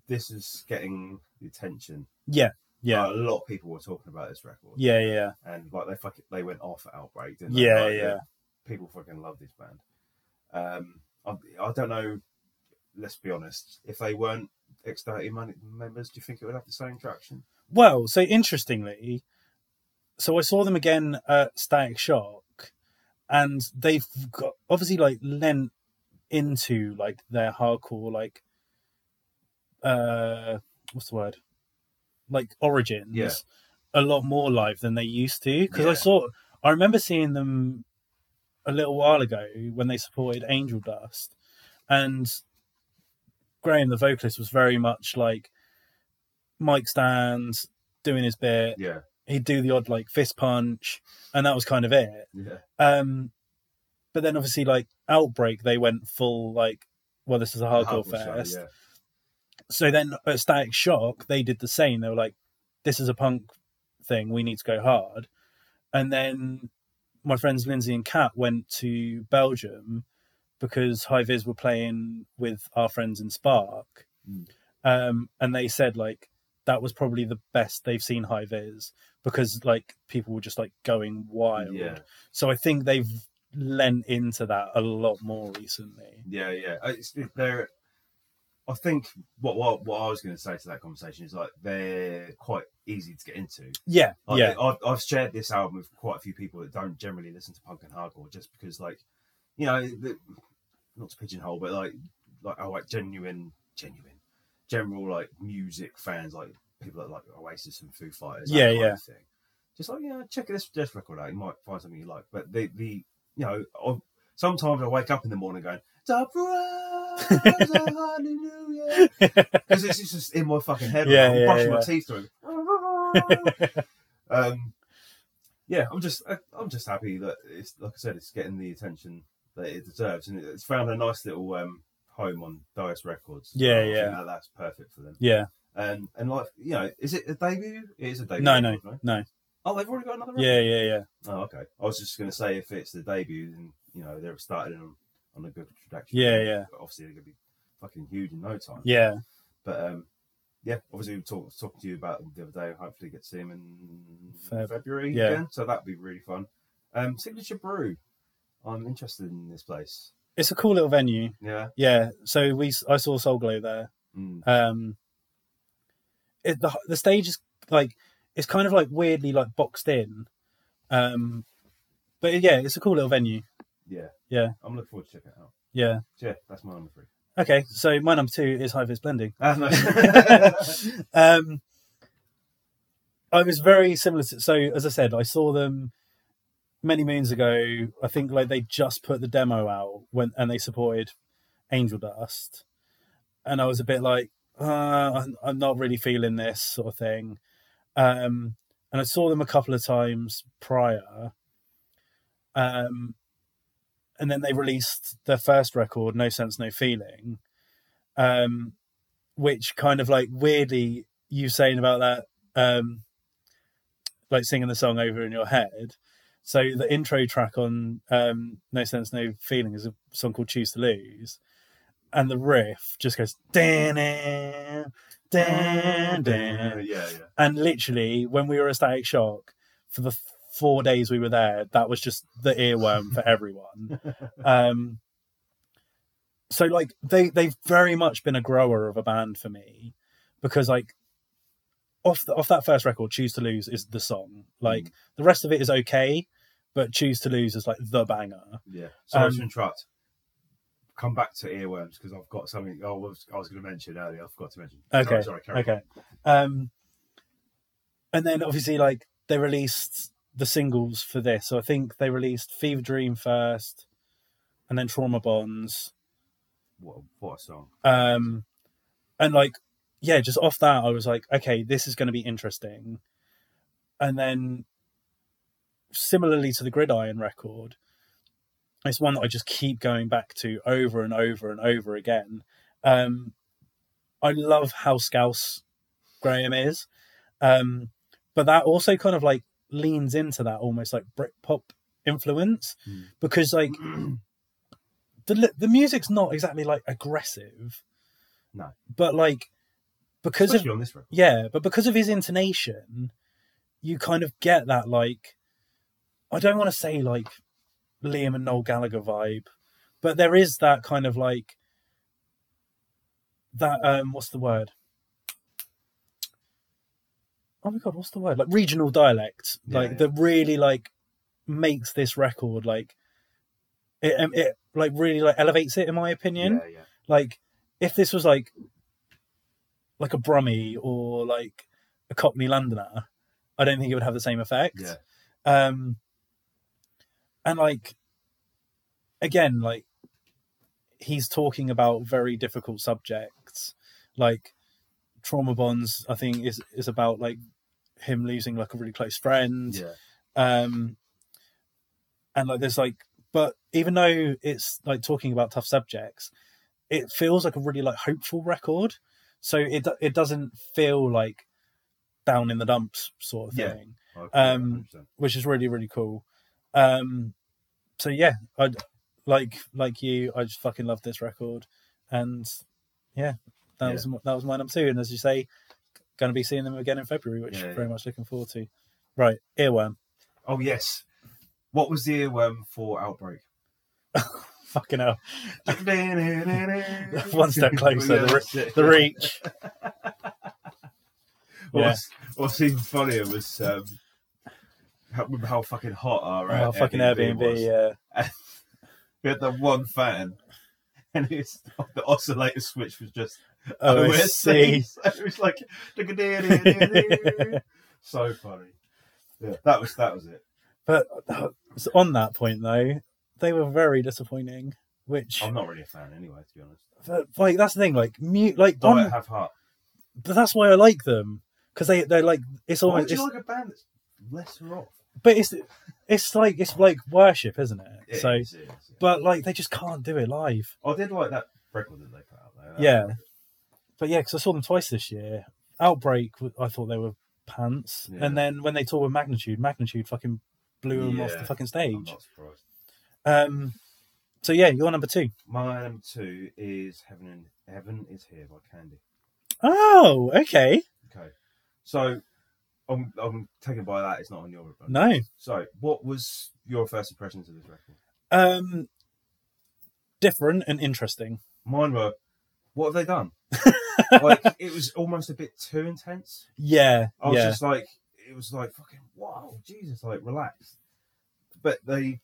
this is getting the attention Yeah. Yeah. Like, a lot of people were talking about this record. Yeah, yeah, and like they fucking they went off at Outbreak, didn't they? yeah, Like, yeah. People fucking love this band. Um, I, I don't know. Let's be honest. If they weren't X30 man- members, do you think it would have the same traction? Well, so interestingly, so I saw them again at Static Shock, and they've got obviously like lent into like their hardcore like uh what's the word like origins Yeah. a lot more live than they used to. Because I saw I remember seeing them a little while ago when they supported Angel Dust. And Graham the vocalist was very much like Mike stands doing his bit. Yeah, he'd do the odd like fist punch and that was kind of it. Yeah, um but then obviously like outbreak they went full like well this is a hardcore Hardcore show, fest. yeah. So then at static shock they did the same they were like this is a punk thing we need to go hard and then my friends lindsay and kat went to belgium because high vis were playing with our friends in spark Mm. um and they said like that was probably the best they've seen high vis because like people were just like going wild Yeah, so i think they've lent into that a lot more recently yeah, yeah. It's, they're. I think what, what what I was going to say to that conversation is like they're quite easy to get into. yeah Like, yeah I've, I've shared this album with quite a few people that don't generally listen to punk and hardcore, just because, like, you know, the, not to pigeonhole, but like, like, oh, like genuine, genuine, general like music fans, like people that like Oasis and Foo Fighters, Yeah, yeah. thing. Just like, you know, check this this record out, you might find something you like. But the the you know, I, sometimes I wake up in the morning going, "Surprise, hallelujah," because it's just in my fucking head. Yeah, I'm yeah, brushing yeah. my teeth through. um, yeah, I'm just I- I'm just happy that it's like I said, it's getting the attention that it deserves, and it's found a nice little um, home on Dais Records. Yeah, yeah. that- that's perfect for them. yeah And and like you know, is it a debut? It is a debut. No, no, right? no. Oh, they've already got another. Record? yeah yeah yeah Oh, okay. I was just going to say if it's the debut, then you know they're starting on on a good trajectory. Yeah, yeah. But obviously, they're going to be fucking huge in no time. yeah But um, yeah, obviously we talked talking to you about them the other day. Hopefully, get to see him in Feb. February Yeah. again. So that'd be really fun. Um, Signature Brew. I'm interested in this place. it's a cool little venue Yeah. yeah so we i saw soul glo there Mm. um it, the the stage is like it's kind of like weirdly like boxed in um but yeah it's a cool little venue Yeah. Yeah. I'm looking forward to checking it out. yeah So, yeah, that's my number three. okay so my number two is high vis blending Ah, um, I was very similar to so as I said, I saw them many moons ago. I think like they just put the demo out when and they supported Angel Dust, and I was a bit like, uh, I'm- I'm not really feeling this sort of thing. Um, and I saw them a couple of times prior. Um, and then they released their first record, No Sense, No Feeling, um, which kind of like weirdly you saying about that, um, like singing the song over in your head. So the intro track on um, No Sense, No Feeling is a song called Choose to Lose. And the riff just goes, dan dan dan yeah, yeah. and literally when we were at static shock for the four days we were there that was just the earworm for everyone um so like they they've very much been a grower of a band for me because like off the, off that first record choose to lose is the song like the rest of it is okay but choose to lose is like the banger Yeah. Sorry Um, to interrupt. Come back to earworms because I've got something I was, I was going to mention earlier. I forgot to mention. Okay, Sorry, sorry, carry on. okay um and then obviously like they released the singles for this. So i think they released fever dream first and then trauma bonds. What, what a song. um and like yeah just off that i was like okay this is going to be interesting. And then similarly to the gridiron record it's one that i just keep going back to over and over and over again. Um i love how scouse graham is. Um but that also kind of like leans into that almost like britpop influence Hmm. because like the the music's not exactly like aggressive No. but like because of on this record. yeah, but because of his intonation, you kind of get that like I don't want to say like Liam and Noel Gallagher vibe, but there is that kind of like that um what's the word? Oh my god, what's the word? Like regional dialect, Yeah, like yeah. that really like makes this record like it um, it like really like elevates it in my opinion Yeah, like if this was like like a Brummie or like a Cockney Londoner, I don't think it would have the same effect. Yeah. Um, and like again, like he's talking about very difficult subjects, like trauma bonds. I think is is about like him losing like a really close friend Yeah. um and like there's like but even though it's like talking about tough subjects it feels like a really like hopeful record so it it doesn't feel like down in the dumps sort of Yeah. thing Okay, Um, 100%. which is really really cool um so yeah i like like you i just fucking love this record and yeah that Yeah. was that was my number two and as you say going to be seeing them again in february which Yeah, very much looking forward to right earworm Oh yes. What was the earworm for Outbreak? fucking hell One step closer, the the reach Yeah. What's, what's even funnier was um, how, remember how fucking hot our oh, uh, fucking airbnb, was. yeah We had the one fan, and it's the oscillator switch was just OSC. So it was like so funny. Yeah, that was that was it. but uh, on that point though they were very disappointing which I'm not really a fan anyway, to be honest. but, like that's the thing like mute like Don't on- have heart. but that's why i like them because they they're like it's Why almost do you like a band that's lesser off? but it's it's like it's like worship isn't it It so is, it is, yeah. but like they just can't do it live I did like that record that they put out though. That Yeah. But yeah because i saw them twice this year outbreak i thought they were pants Yeah. and then when they toured with magnitude magnitude fucking blew them off the fucking I'm stage not surprised. um so yeah you're number two. My number two is Heaven and Heaven is Here by Candy. Oh, okay. Okay. So I'm I'm taken by that it's not on your record. No. So what was your first impressions of this record? Um different and interesting. Mine were what have they done? like it was almost a bit too intense. Yeah. I was yeah. just like it was like fucking wow, Jesus, like relax. But they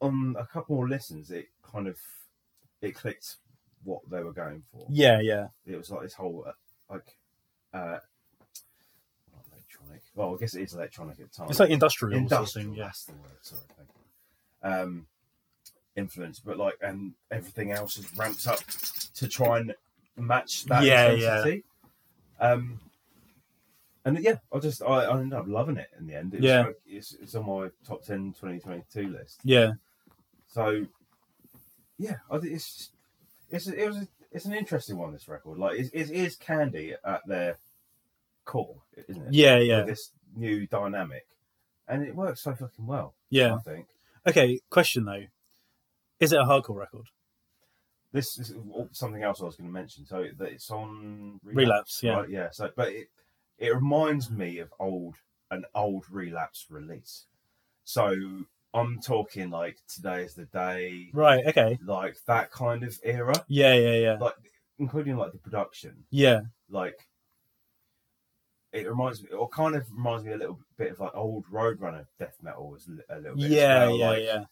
on a couple more listens it kind of it clicked what they were going for. Yeah, yeah. It was like this whole uh, like uh electronic. Well, I guess it is electronic at times. It's like industrial, sort of industrial. thing, yeah. That's the word. Sorry, thank you. Um, influence, but like, and everything else is ramped up to try and match that Yeah, intensity. Um, and yeah, I just I, I ended up loving it in the end. It was Yeah. it's, it's on my top 10 2022 list. Yeah. So yeah, I think it's it's it was a, it's an interesting one. This record, like, it, it is Candy at their core, isn't it? Yeah, With yeah. This new dynamic, and it works so fucking well. Yeah. I think Okay, question though. Is it a hardcore record? This is something else I was going to mention. So that it's on Relapse, yeah. right? yeah. So, but it it reminds me of old an old relapse release. So I'm talking like today is the day, Right, okay. like that kind of era, Yeah, yeah, yeah. like including like the production, Yeah. like. It reminds me, or kind of reminds me a little bit of like old Roadrunner death metal was a little bit. Yeah, well, yeah, like, yeah.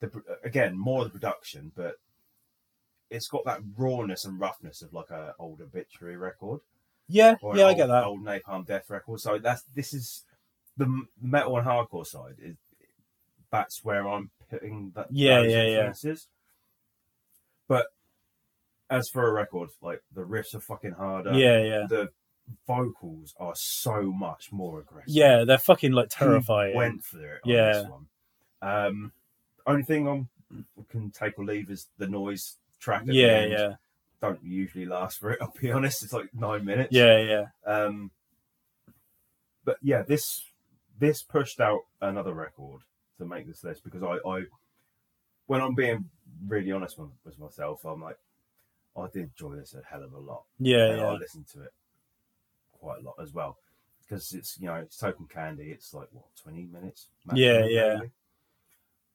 the again more of the production, but it's got that rawness and roughness of like a old obituary record Yeah, yeah, I get that. old Napalm Death record. So that's this is the metal and hardcore side. Is that's where I'm putting that. Yeah, yeah, yeah. But as for a record, like the riffs are fucking harder. Yeah, yeah. The vocals are so much more aggressive. Yeah, they're fucking like Who terrifying. Went for it. Yeah. Um, only thing I'm can take or leave is the noise track. Yeah, yeah. Don't usually last for it. I'll be honest. It's like nine minutes. Yeah, yeah. Um, but yeah, this this pushed out another record to make this list because I, I when I'm being really honest with, myself, I'm like, I did enjoy this a hell of a lot. Yeah, and I listened to it quite a lot as well because it's you know it's Token Candy. It's like what twenty minutes. Yeah, maximum, yeah. maybe.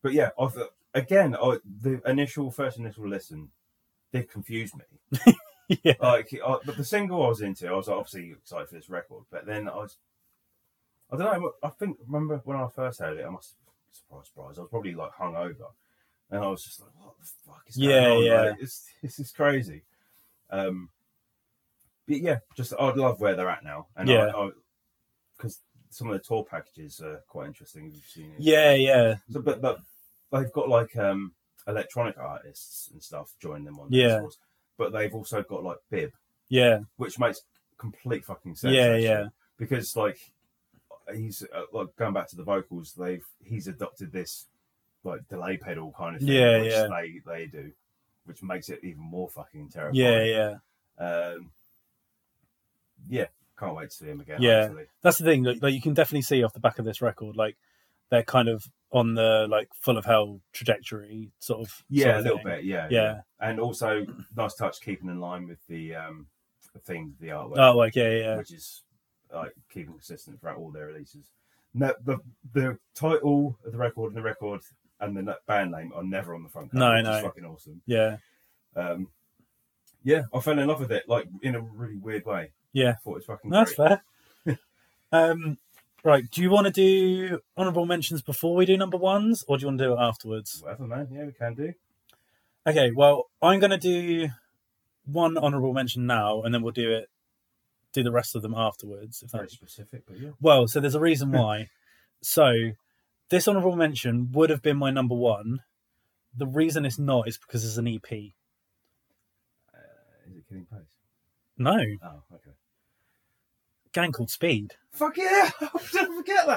But yeah, I thought- again, I, the initial first initial listen did confuse me. yeah, like I, but the single I was into, I was obviously excited for this record, but then I was, I don't know. I think remember when I first heard it, I must surprise, surprise. I was probably like hungover, and I was just like, "What the fuck is Yeah, going on?" yeah. Like, it's this is crazy. Um, but yeah, just I'd love where they're at now, and Yeah. because some of the tour packages are quite interesting. If you've seen it, yeah, yeah, so, but but they've got like um electronic artists and stuff join them on Yeah. But they've also got like Bib, yeah, which makes complete fucking sense. Yeah, actually. yeah. Because like he's uh, like going back to the vocals, they've he's adopted this like delay pedal kind of thing, Yeah, which yeah. they they do, which makes it even more fucking terrifying. yeah, yeah. Um, yeah, can't wait to see him again. Yeah. hopefully. That's the thing. Like, like you can definitely see off the back of this record, like they're kind of on the like full of hell trajectory, sort of. yeah, sort a little thing. bit, yeah, Yeah. and also nice touch keeping in line with the um the theme, the artwork. Oh, like yeah, yeah, which is like keeping consistent throughout all their releases. No, the the title of the record and the record and the band name are never on the front cover. No, no. fucking awesome. yeah, Um, yeah, I fell in love with it, like in a really weird way. yeah. I thought it was fucking That's great. fair. um, right. Do you want to do honorable mentions before we do number ones, or do you want to do it afterwards? Whatever, man. Yeah, we can do. Okay. Well, I'm going to do one honorable mention now, and then we'll do it, do the rest of them afterwards. If Very that's specific, but yeah. well, so there's a reason why. so this honorable mention would have been my number one. The reason it's not is because it's an EP. Uh, is it Killing Place? No, Oh, okay. Gang called Speed. Fuck yeah! How did I forget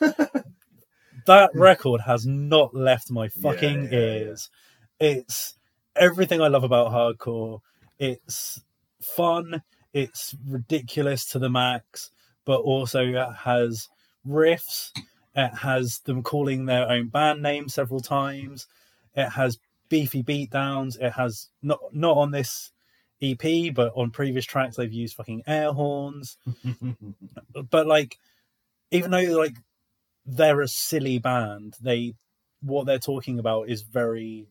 that? that record has not left my fucking Yeah, yeah, yeah. ears. It's everything I love about hardcore. It's fun. It's ridiculous to the max, but also it has riffs. It has them calling their own band name several times. It has beefy beatdowns. It has not not on this EP, but on previous tracks they've used fucking air horns but like even though like they're a silly band they what they're talking about is very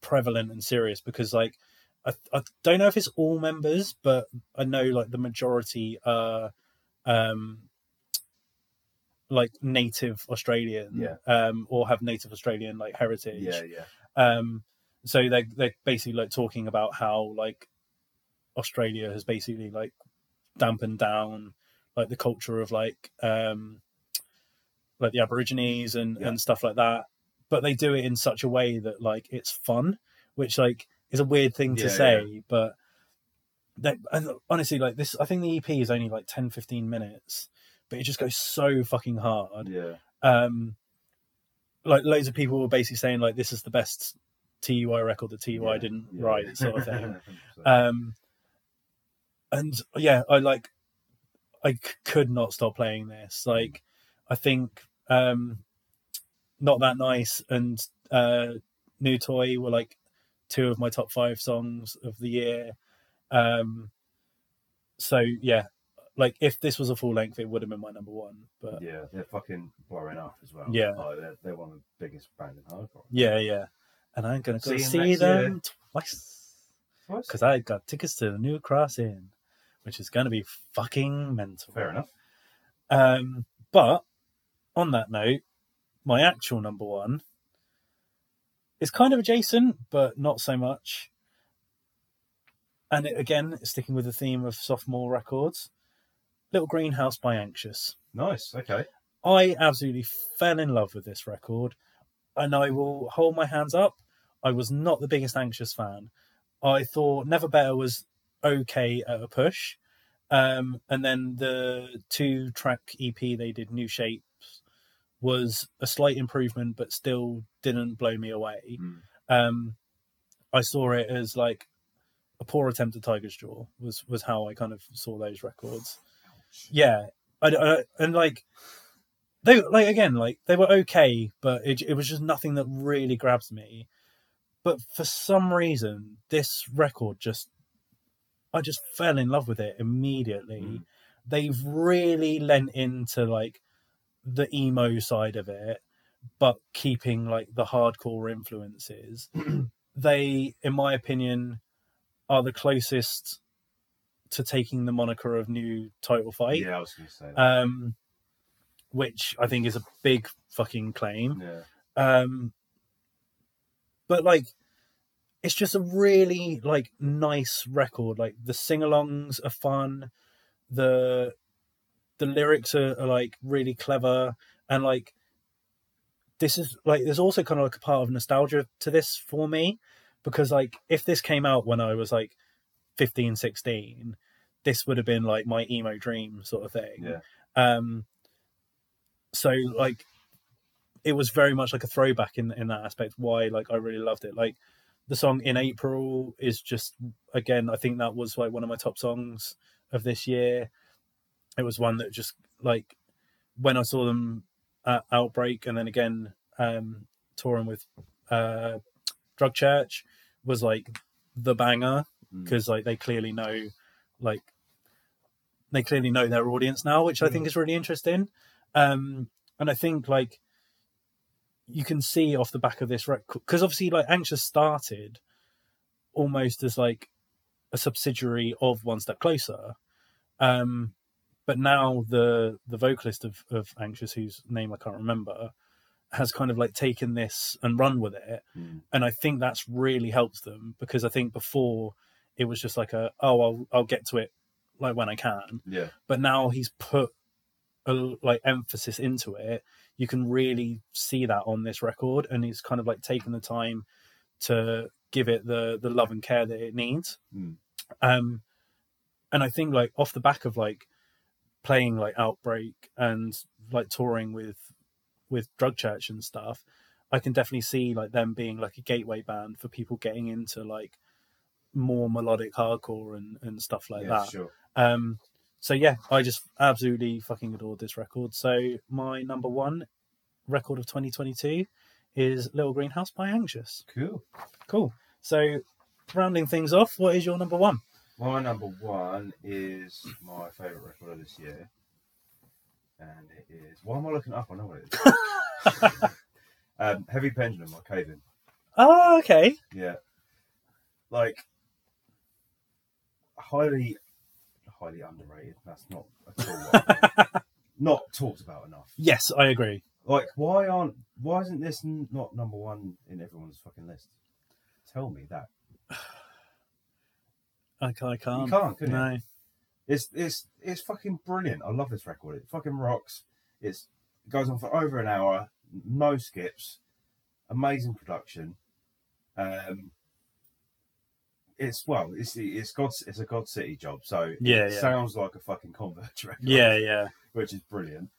prevalent and serious because like I, I don't know if it's all members but i know like the majority are um like native australian Yeah. um or have native australian like heritage yeah, yeah. um so they they're basically like talking about how like australia has basically like dampened down like the culture of like um like the aborigines and Yeah. and stuff like that but they do it in such a way that like it's fun which like is a weird thing to Yeah, say but they, and honestly like this i think the ep is only like 10 15 minutes but it just goes so fucking hard Yeah. um like loads of people were basically saying like this is the best TUI record that TUI Yeah, didn't yeah. write sort of thing um and yeah i like i c- could not stop playing this like i think um not that nice and uh new toy were like two of my top five songs of the year um so yeah like if this was a full length it would have been my number one but yeah, they're fucking blowing up as well. Yeah. Like, they're, they're one of the biggest bands in hardcore. yeah yeah and i'm gonna go See see, them twice Twice? because I got tickets to the new crossing, which is going to be fucking mental. Fair enough. Um, but on that note, my actual number one is kind of adjacent, but not so much. And it, again, sticking with the theme of sophomore records, Little Greenhouse by Anxious. Nice. Okay. I absolutely fell in love with this record, and I will hold my hands up. I was not the biggest Anxious fan. I thought Never Better was okay at a push, um, and then the two track EP they did, New Shapes, was a slight improvement, but still didn't blow me away. Mm. Um, I saw it as like a poor attempt at Tiger's Jaw was was how I kind of saw those records. Yeah, I, I- and like they like again like they were okay, but it it was just nothing that really grabs me. but for some reason, this record just, I just fell in love with it immediately. Mm. They've really lent into like the emo side of it, but keeping like the hardcore influences. they, in my opinion, are the closest to taking the moniker of new title fight. Yeah, I was going to say that. Um, which I think is a big fucking claim. yeah. Um, but like, it's just a really like nice record. Like the sing-alongs are fun. The the lyrics are, are like really clever, and like this is like there's also kind of like a part of nostalgia to this for me because like if this came out when I was like 15, 16, this would have been like my emo dream sort of thing. Yeah. Um. So like it was very much like a throwback in in that aspect. Why like I really loved it. Like the song "In April" is just again I think that was like one of my top songs of this year. It was one that just like when I saw them at Outbreak and then again um touring with uh Drug Church was like the banger Mm. because like they clearly know like they clearly know their audience now which i think is really interesting um and i think like you can see off the back of this record because obviously like anxious started almost as like a subsidiary of one step closer um but now the the vocalist of of anxious whose name i can't remember has kind of like taken this and run with it Mm. and I think that's really helped them because I think before it was just like a oh I'll I'll get to it like when I can, Yeah. but now he's put a like emphasis into it. You can really see that on this record, and he's kind of like taking the time to give it the the love and care that it needs. Mm. Um, and I think like off the back of like playing like Outbreak and like touring with with Drug Church and stuff, I can definitely see like them being like a gateway band for people getting into like more melodic hardcore and, and stuff like yeah, that. sure. Um, so yeah, I just absolutely fucking adored this record. So my number one record of 2022 is Little Greenhouse by Anxious. Cool. Cool. So rounding things off, what is your number one? My number one is my favourite record of this year. And it is. Why am I looking up? I know what it is. um, Heavy Pendulum by Cave-In. Oh, okay. Yeah. Like, highly, highly underrated. That's not at all what Not talked about enough. Yes, I agree. Like, why aren't, why isn't this n- not number one in everyone's fucking list? Tell me that. I, ca- I can't. You can't, can you? no. It's it's it's fucking brilliant. I love this record. It fucking rocks. It's it goes on for over an hour, no skips, amazing production. Um, it's well, it's it's God's it's a God City job, so Yeah, it yeah. sounds like a fucking Converge record. Yeah, yeah. which is brilliant.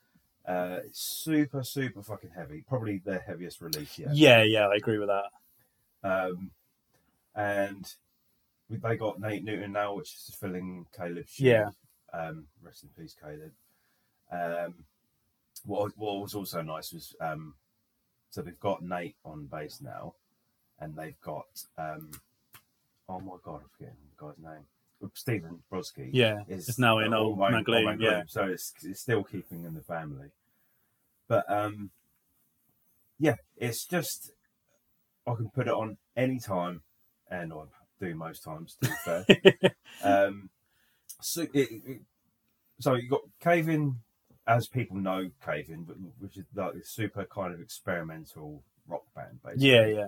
Uh, it's super super fucking heavy, probably their heaviest release yet. Yeah, yeah, I agree with that. Um, and we- they got Nate Newton now, which is filling Caleb's shoes. Yeah. Um, rest in peace, Caleb. Um, what, what was also nice was um, so they've got Nate on bass now, and they've got um, oh my god, I'm forgetting the guy's name. Stephen Brodsky. Yeah, is it's now in Old my- Man all Gloom, my yeah. So it's it's still keeping in the family, but um, yeah, it's just I can put it on any time, and I do most times. To be fair, um, so it, it, so you got Cave-In, as people know Cave-In, but which is like a super kind of experimental rock band, basically. yeah, yeah.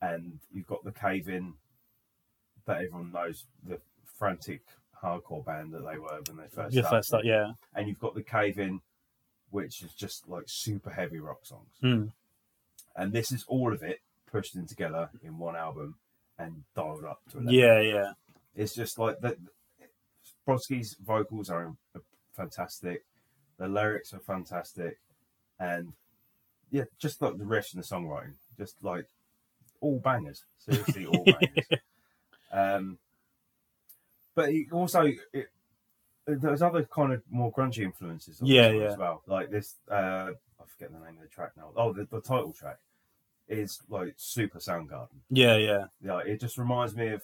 And you've got the Cave-In that everyone knows, the frantic hardcore band that they were when they first Your started. first start, yeah. And you've got the Cave-In, which is just like super heavy rock songs. Hmm. And this is all of it pushed in together in one album and dialed up to 11. Yeah, yeah. It's just like that. Brodsky's vocals are fantastic. The lyrics are fantastic, and yeah, just like the riffs and the songwriting, just like all bangers. Seriously, all bangers. Um, but it also, it, there's other kind of more grungy influences. On Yeah, yeah. As well, like this. Uh, I forget the name of the track now. Oh, the, the title track. is like super Soundgarden. Yeah, yeah, Yeah, it just reminds me of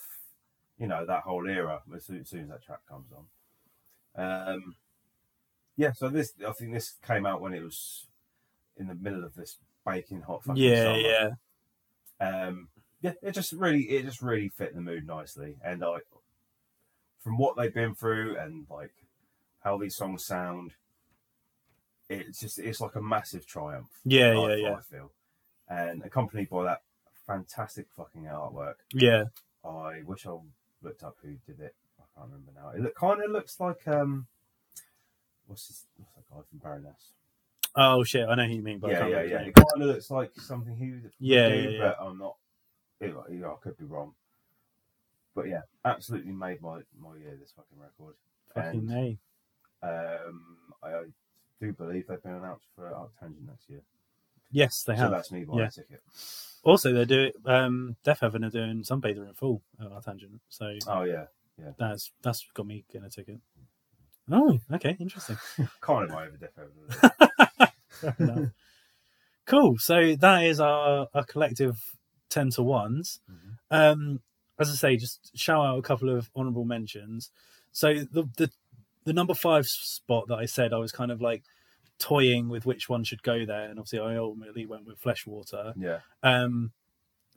you know that whole era as soon, as soon as that track comes on. Um, yeah, so this I think this came out when it was in the middle of this baking hot fucking yeah, summer. yeah. Um, yeah, it just really it just really fit the mood nicely, and I from what they've been through and like how these songs sound, it's just it's like a massive triumph. Yeah, I, yeah, yeah. I feel, and accompanied by that fantastic fucking artwork. Yeah, I wish I looked up who did it. I can't remember now. It look, kind of looks like um, what's this? What's that guy from Baroness? Oh shit, I know who you mean, but yeah, yeah, yeah. It kind of looks like something he would Yeah, do, yeah, yeah. but I'm not. You know, you know, I could be wrong. But yeah, absolutely made my my year this fucking record. Fucking And, um, I do believe they've been announced for Arctangent next year. Yes, they so have. So that's me buying Yeah. a ticket. Also, they're doing um, Deafheaven are doing Sunbather in full at ArcTanGent, so Oh yeah, yeah. that's that's got me getting a ticket. Oh, okay, interesting. of my over death enough. cool. So that is our, our collective ten to ones. Mhm. Um, as I say, just shout out a couple of honourable mentions. So the the the number five spot that I said I was kind of like toying with which one should go there, and obviously I ultimately went with Fleshwater. Yeah, Um,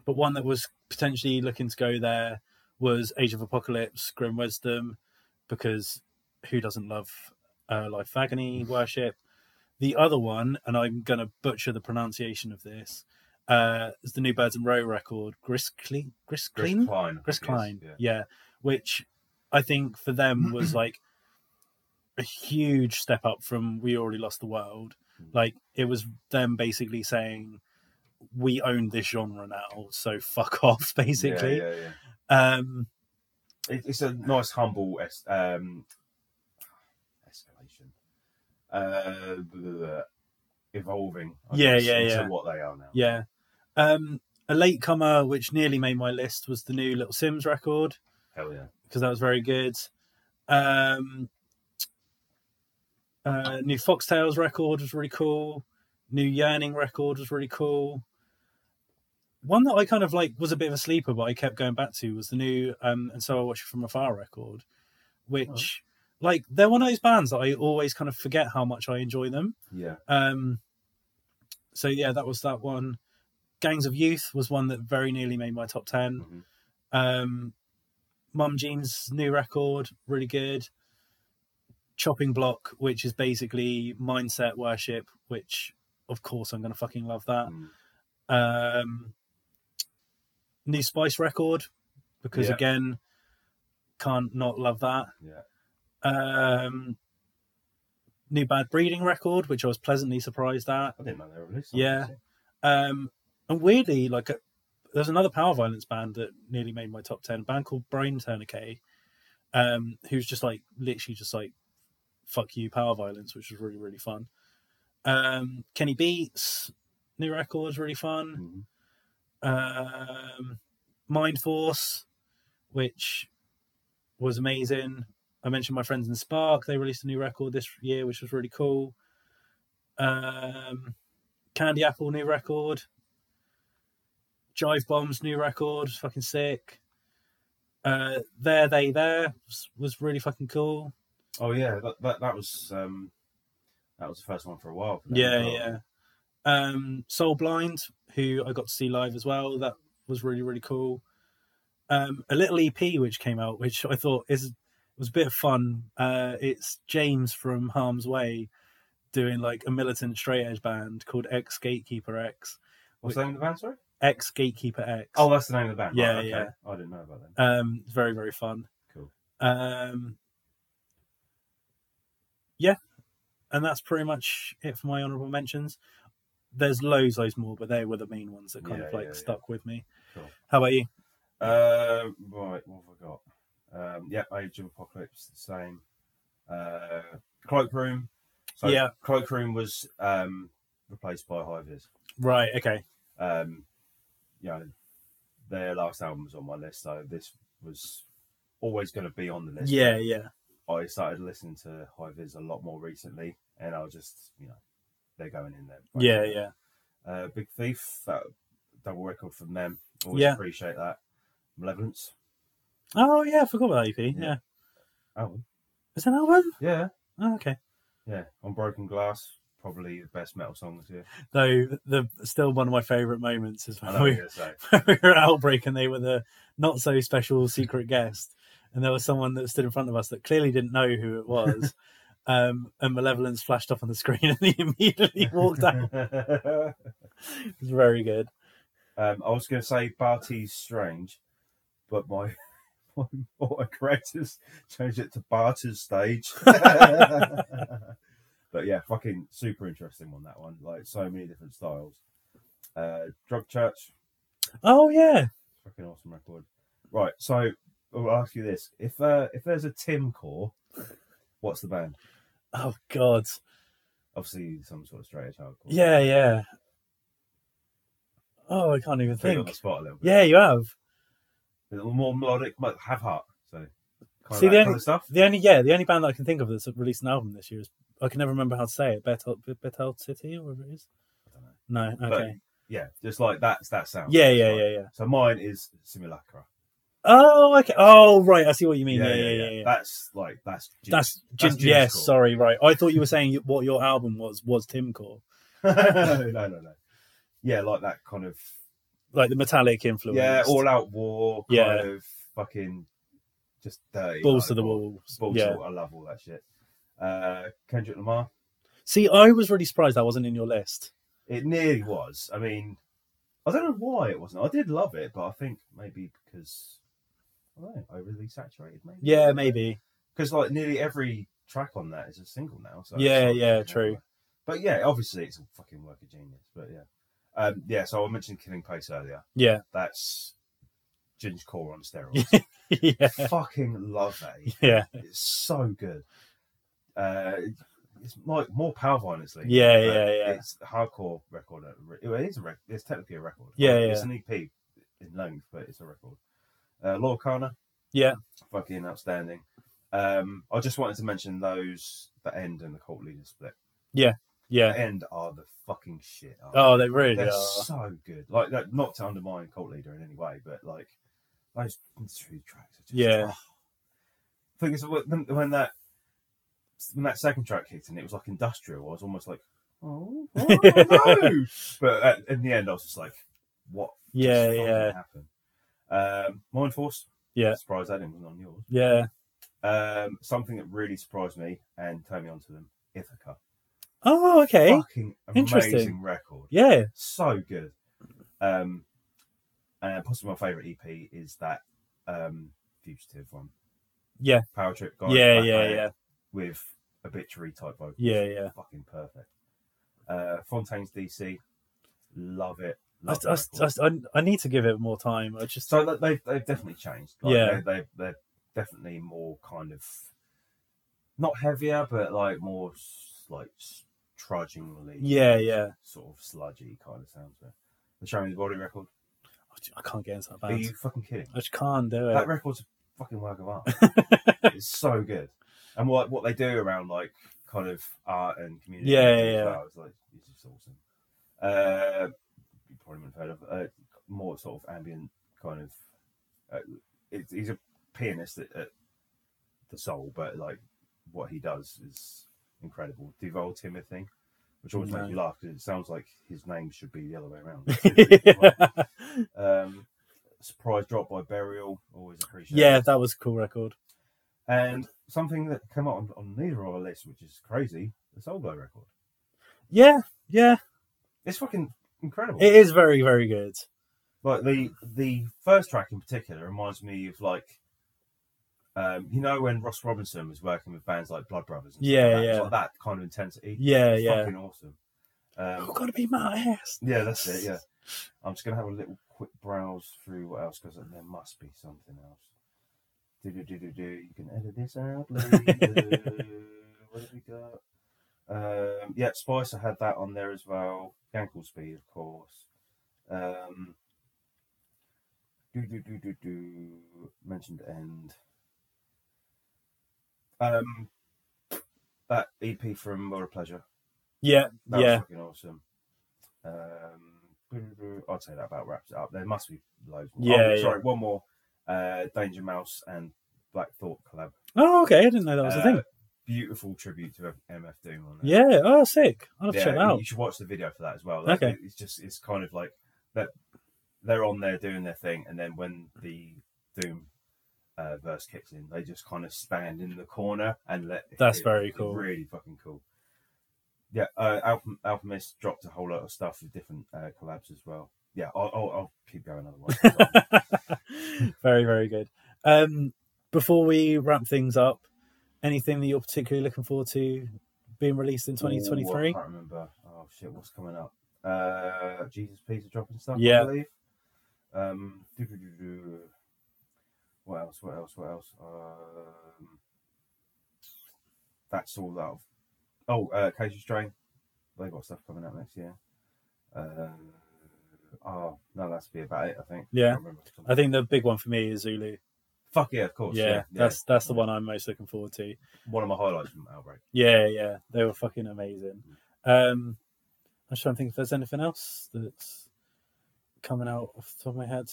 but one that was potentially looking to go there was Age of Apocalypse, Grim Wisdom, because who doesn't love uh, Life Agony worship? The other one, and I'm going to butcher the pronunciation of this, uh, is the new Birds in Row record, Grisclean? Chris Grisclean? Klein. I Chris think it is, Klein, Yeah. yeah. which I think for them was like a huge step up from We Already Lost the World. Mm. Like it was them basically saying, "We own this genre now, so fuck off," basically. Yeah, yeah, yeah. Um, It, it's a nice, humble es- um, escalation. Uh, blah, blah, blah, evolving. I Yeah, guess, yeah, into yeah. what they are now. yeah. Um, a latecomer which nearly made my list was the new Little Simz record Hell yeah. because that was very good. Um, uh, new Foxtails record was really cool. New Yearning record was really cool. One that I kind of like was a bit of a sleeper, but I kept going back to was the new um, and so I watch it from afar record, which like they're one of those bands that I always kind of forget how much I enjoy them. Yeah. Um, so yeah, that was that one. Gangs of Youth was one that very nearly made my top 10 Mhm. Um, Mum Jean's new record, really good. Chopping Block, which is basically mindset worship, which of course I'm gonna fucking love that. Mm. Um, new Spice record, because Yeah. again, can't not love that. Yeah. Um, new Bad Breeding record, which I was pleasantly surprised at. I didn't know they were. Yeah. Um, and weirdly, like, uh, there's another power violence band that nearly made my top 10, a band called Brain Tourniquet, um, who's just like, literally just like, fuck you, power violence, which was really, really fun. Um, Kenny Beats, new record was really fun. Mhm. Um, Mindforce, which was amazing. I mentioned my friends in Spark, they released a new record this year, which was really cool. Um, Candy Apple new record. Jive Bombs new record was fucking sick. Uh, there They There was, was really fucking cool. Oh yeah, that, that that was um, that was the first one for a while. Yeah, yeah. Um, Soul Blind, who I got to see live as well, that was really really cool. Um, a little EP which came out, which I thought is was a bit of fun. Uh, it's James from Harm's Way doing like a militant straight edge band called X Gatekeeper X. What's the name of the band? Sorry. X Gatekeeper X. Oh, that's the name of the band. Yeah, right, okay. yeah. I didn't know about that. Um, it's very very fun. Cool. Um, yeah, and that's pretty much it for my honourable mentions. There's loads, loads more, but they were the main ones that kind Yeah, of like yeah, yeah. stuck with me. Cool. How about you? Uh, right, what have I got? Um, yeah, Age of Apocalypse, the same. Uh, Cloakroom. So Yeah. Cloakroom was um, replaced by High Vis. Right. Okay. Um, you know, their last album was on my list, so this was always going to be on the list. Yeah. Yeah. I started listening to High Vis a lot more recently, and I was just, you know, they're going in there. Yeah. Yeah. Uh, Big Thief, that double record from them. Always Yeah. appreciate that. Malevolence Oh yeah, I forgot about that EP. Yeah, Yeah. album. is that an album? Yeah, Oh, okay. yeah. On Broken Glass, probably the best metal song this year. Though the still one of my favourite moments is when we, we were at Outbreak and they were the not so special secret guest, and there was someone that stood in front of us that clearly didn't know who it was. Um, and Malevolence flashed up on the screen and he immediately walked out. It was very good. um, I was going to say Bartees Strange, but my my autocorrect has changed it to Barter's Stage. but yeah, fucking super interesting on that one. Like so many different styles. Uh, Drug Church, Oh yeah. fucking awesome record. Right, so I'll ask you this: if uh, if there's a Tim core, what's the band? Oh god. Obviously, some sort of straight hardcore. Yeah, yeah. Oh, I can't even Put you on think. the spot a little bit. Yeah, you have. A little more melodic, but have heart. So See, the kind only- of stuff. The only yeah, the only band that I can think of that's released an album this year is I can never remember how to say it. Betel Betel City or whatever it is. I don't know. No, okay. Yeah, just like that's that sound. yeah, yeah, yeah, yeah. So mine is Simulacra. Oh, okay. Oh, right. I see what you mean. Yeah, yeah, yeah. yeah, That's like that's gin- That's, that's yes. Sorry, right. I thought you were saying what your album was was Tim Core, no, no, no, no. Yeah, like that kind of like the metallic influence. yeah, all out war kind Yeah. of fucking just dirty. balls like, to the wall. Balls yeah. to the wall. I love all that shit. Uh, Kendrick Lamar. See, I was really surprised that wasn't in your list. It nearly was. I mean, I don't know why it wasn't. I did love it, but I think maybe because I don't know, overly saturated. Maybe. Yeah, maybe. because like nearly every track on that is a single now. So Yeah, yeah, true. But yeah, obviously it's a fucking work of genius. But yeah, um, yeah. So I mentioned Killing Pace earlier. Yeah, That's Ginger Core on steroids. yeah, fucking love that. EP. yeah, It's so good. Uh, it's like more power violence. Yeah, but yeah, yeah. It's a hardcore record. It is a record. It's technically a record. Yeah, Like, It's an EP in length, but it's a record. Uh, Law Kana, yeah. fucking outstanding. Um, I just wanted to mention those the end and the cult leader split. Yeah. The and are the fucking shit. Oh, they really they? are. so good. Like that, not to undermine cult leader in any way, but like those three tracks are just Yeah. Oh. I think it's when, when that when that second track kicked in, it was like industrial. I was almost like, oh, oh no! but at, in the end, I was just like, what? Yeah, yeah, Happened? Um, Mindforce. Yeah. Surprised that didn't on yours. yeah. Um, something that really surprised me and turned me onto them, Ithaca. Oh, okay. Fucking Interesting. amazing record. Yeah, So good. Um, and possibly my favourite EP is that um, Fugitive one. Yeah. Power Trip guy. yeah, yeah, yeah, With obituary type vocals. yeah, yeah. Fucking perfect. Uh, Fontaine's DC. Love it. I, Love the I, record. I, I need to give it more time. I just So that- they've they've definitely changed. Like, Yeah. they, they they're definitely more kind of not heavier, but like more s- like s- trudgingly. Yeah, yeah. Sort of sludgy kind of sounds. There. The the Body record. I can't get into that Are band. you fucking kidding? I just can't do it. That record's a fucking work of art. it's so good, and what what they do around like kind of art and community. Yeah, as yeah, well, is like it's just awesome. Uh, you probably wouldn't have heard of uh, more sort of ambient kind of. Uh, it, he's a pianist at, at the soul, but like what he does is incredible. Duval Timothy, which always No. makes me laugh because it sounds like his name should be the other way around. um, surprise drop by Burial, always appreciate. yeah, that was a cool record. And something that came out on, on neither of our lists, which is crazy, the Soul Glo record. Yeah, yeah. It's fucking incredible. It is very, very good. like the the first track in particular reminds me of like um, you know when Ross Robinson was working with bands like Blood Brothers and stuff Yeah, like that? Yeah. like that kind of intensity. Yeah, It's yeah. Fucking awesome. Um, got to be my ass. yeah, that's it. Yeah, I'm just gonna have a little quick browse through what else because there must be something else. Do do do do do. You can edit this out what have we got? Um, yeah, Spicer had that on there as well. Gankle Speed, of course. Um, do do do do do. Mentioned end. Um, that EP from More Pleasure. Yeah, That yeah. was fucking awesome. Um, I'd say that about wraps it up. There must be loads. Yeah, Oh, yeah. sorry, one more. Uh, Danger Mouse and Black Thought collab. Oh, okay. I didn't know that was a Uh, thing. Beautiful tribute to MF Doom on there. Yeah. Oh, sick. I'll have to yeah, check that out. you should watch the video for that as well. Like, Okay. it's just it's kind of like that they're on there doing their thing, and then when the Doom uh, verse kicks in, they just kind of stand in the corner and let. That's it- very cool. Really fucking cool. Yeah, uh, Alpha, Alchemist dropped a whole lot of stuff with different uh, collabs as well. Yeah, I'll, I'll, I'll keep going otherwise. very, very good. Um, before we wrap things up, anything that you're particularly looking forward to being released in Ooh, I 2023? can't remember. Oh shit, what's coming up? Uh, Jesus Piece dropping stuff. Yeah. I believe. Um. What else? What else? What else? Um, that's all that. I've- Oh, uh, Casey Strain. They got stuff coming out next year. Uh, oh no, that's be about it. I think. Yeah. can't. I think the big one for me is Zulu. Fuck yeah, of course. yeah, Yeah, that's that's the one I'm most looking forward to. one of my highlights from Outbreak. Yeah, yeah, they were fucking amazing. Um, I'm trying to think if there's anything else that's coming out off the top of my head.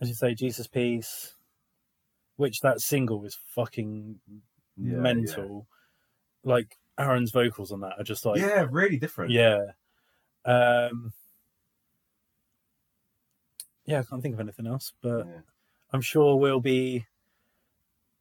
As you say, Jesus Piece, which that single is fucking Yeah, mental. Like Aaron's vocals on that are just like, Yeah, yeah really different. yeah. Um, yeah, I can't think of anything else, but Yeah. I'm sure we'll be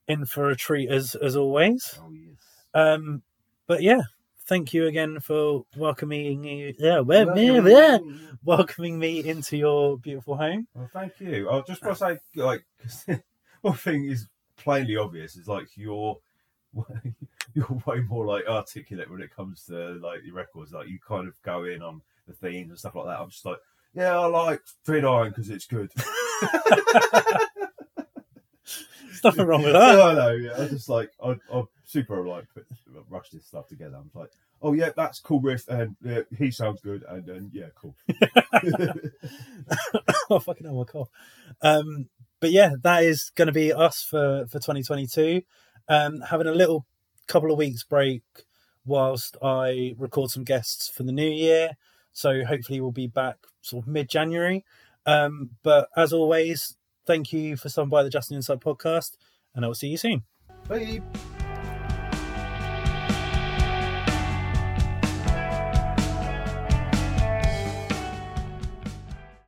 in for a treat as as always. Oh yes. Um, but yeah, thank you again for welcoming me. Yeah, well, yeah, welcoming me into your beautiful home. Well, thank you. I just want to say, like, one thing is plainly obvious is like you're you're way more like articulate when it comes to like your records. Like you kind of go in on the themes and stuff like that. I'm just like, yeah, I like Gridiron because it's good. There's nothing wrong with that. I that. know. Yeah, I just like I I super like put, rush this stuff together. I'm like, oh yeah, that's cool riff, and uh, he sounds good, and then yeah, cool. oh, fucking hell, my cough. Um, but yeah, that is going to be us for for 2022. Um, having a little couple of weeks break whilst I record some guests for the new year. So hopefully we'll be back sort of mid January. Um, but as always, thank you for stopping by the Justin Insight podcast, and I will see you soon. Bye.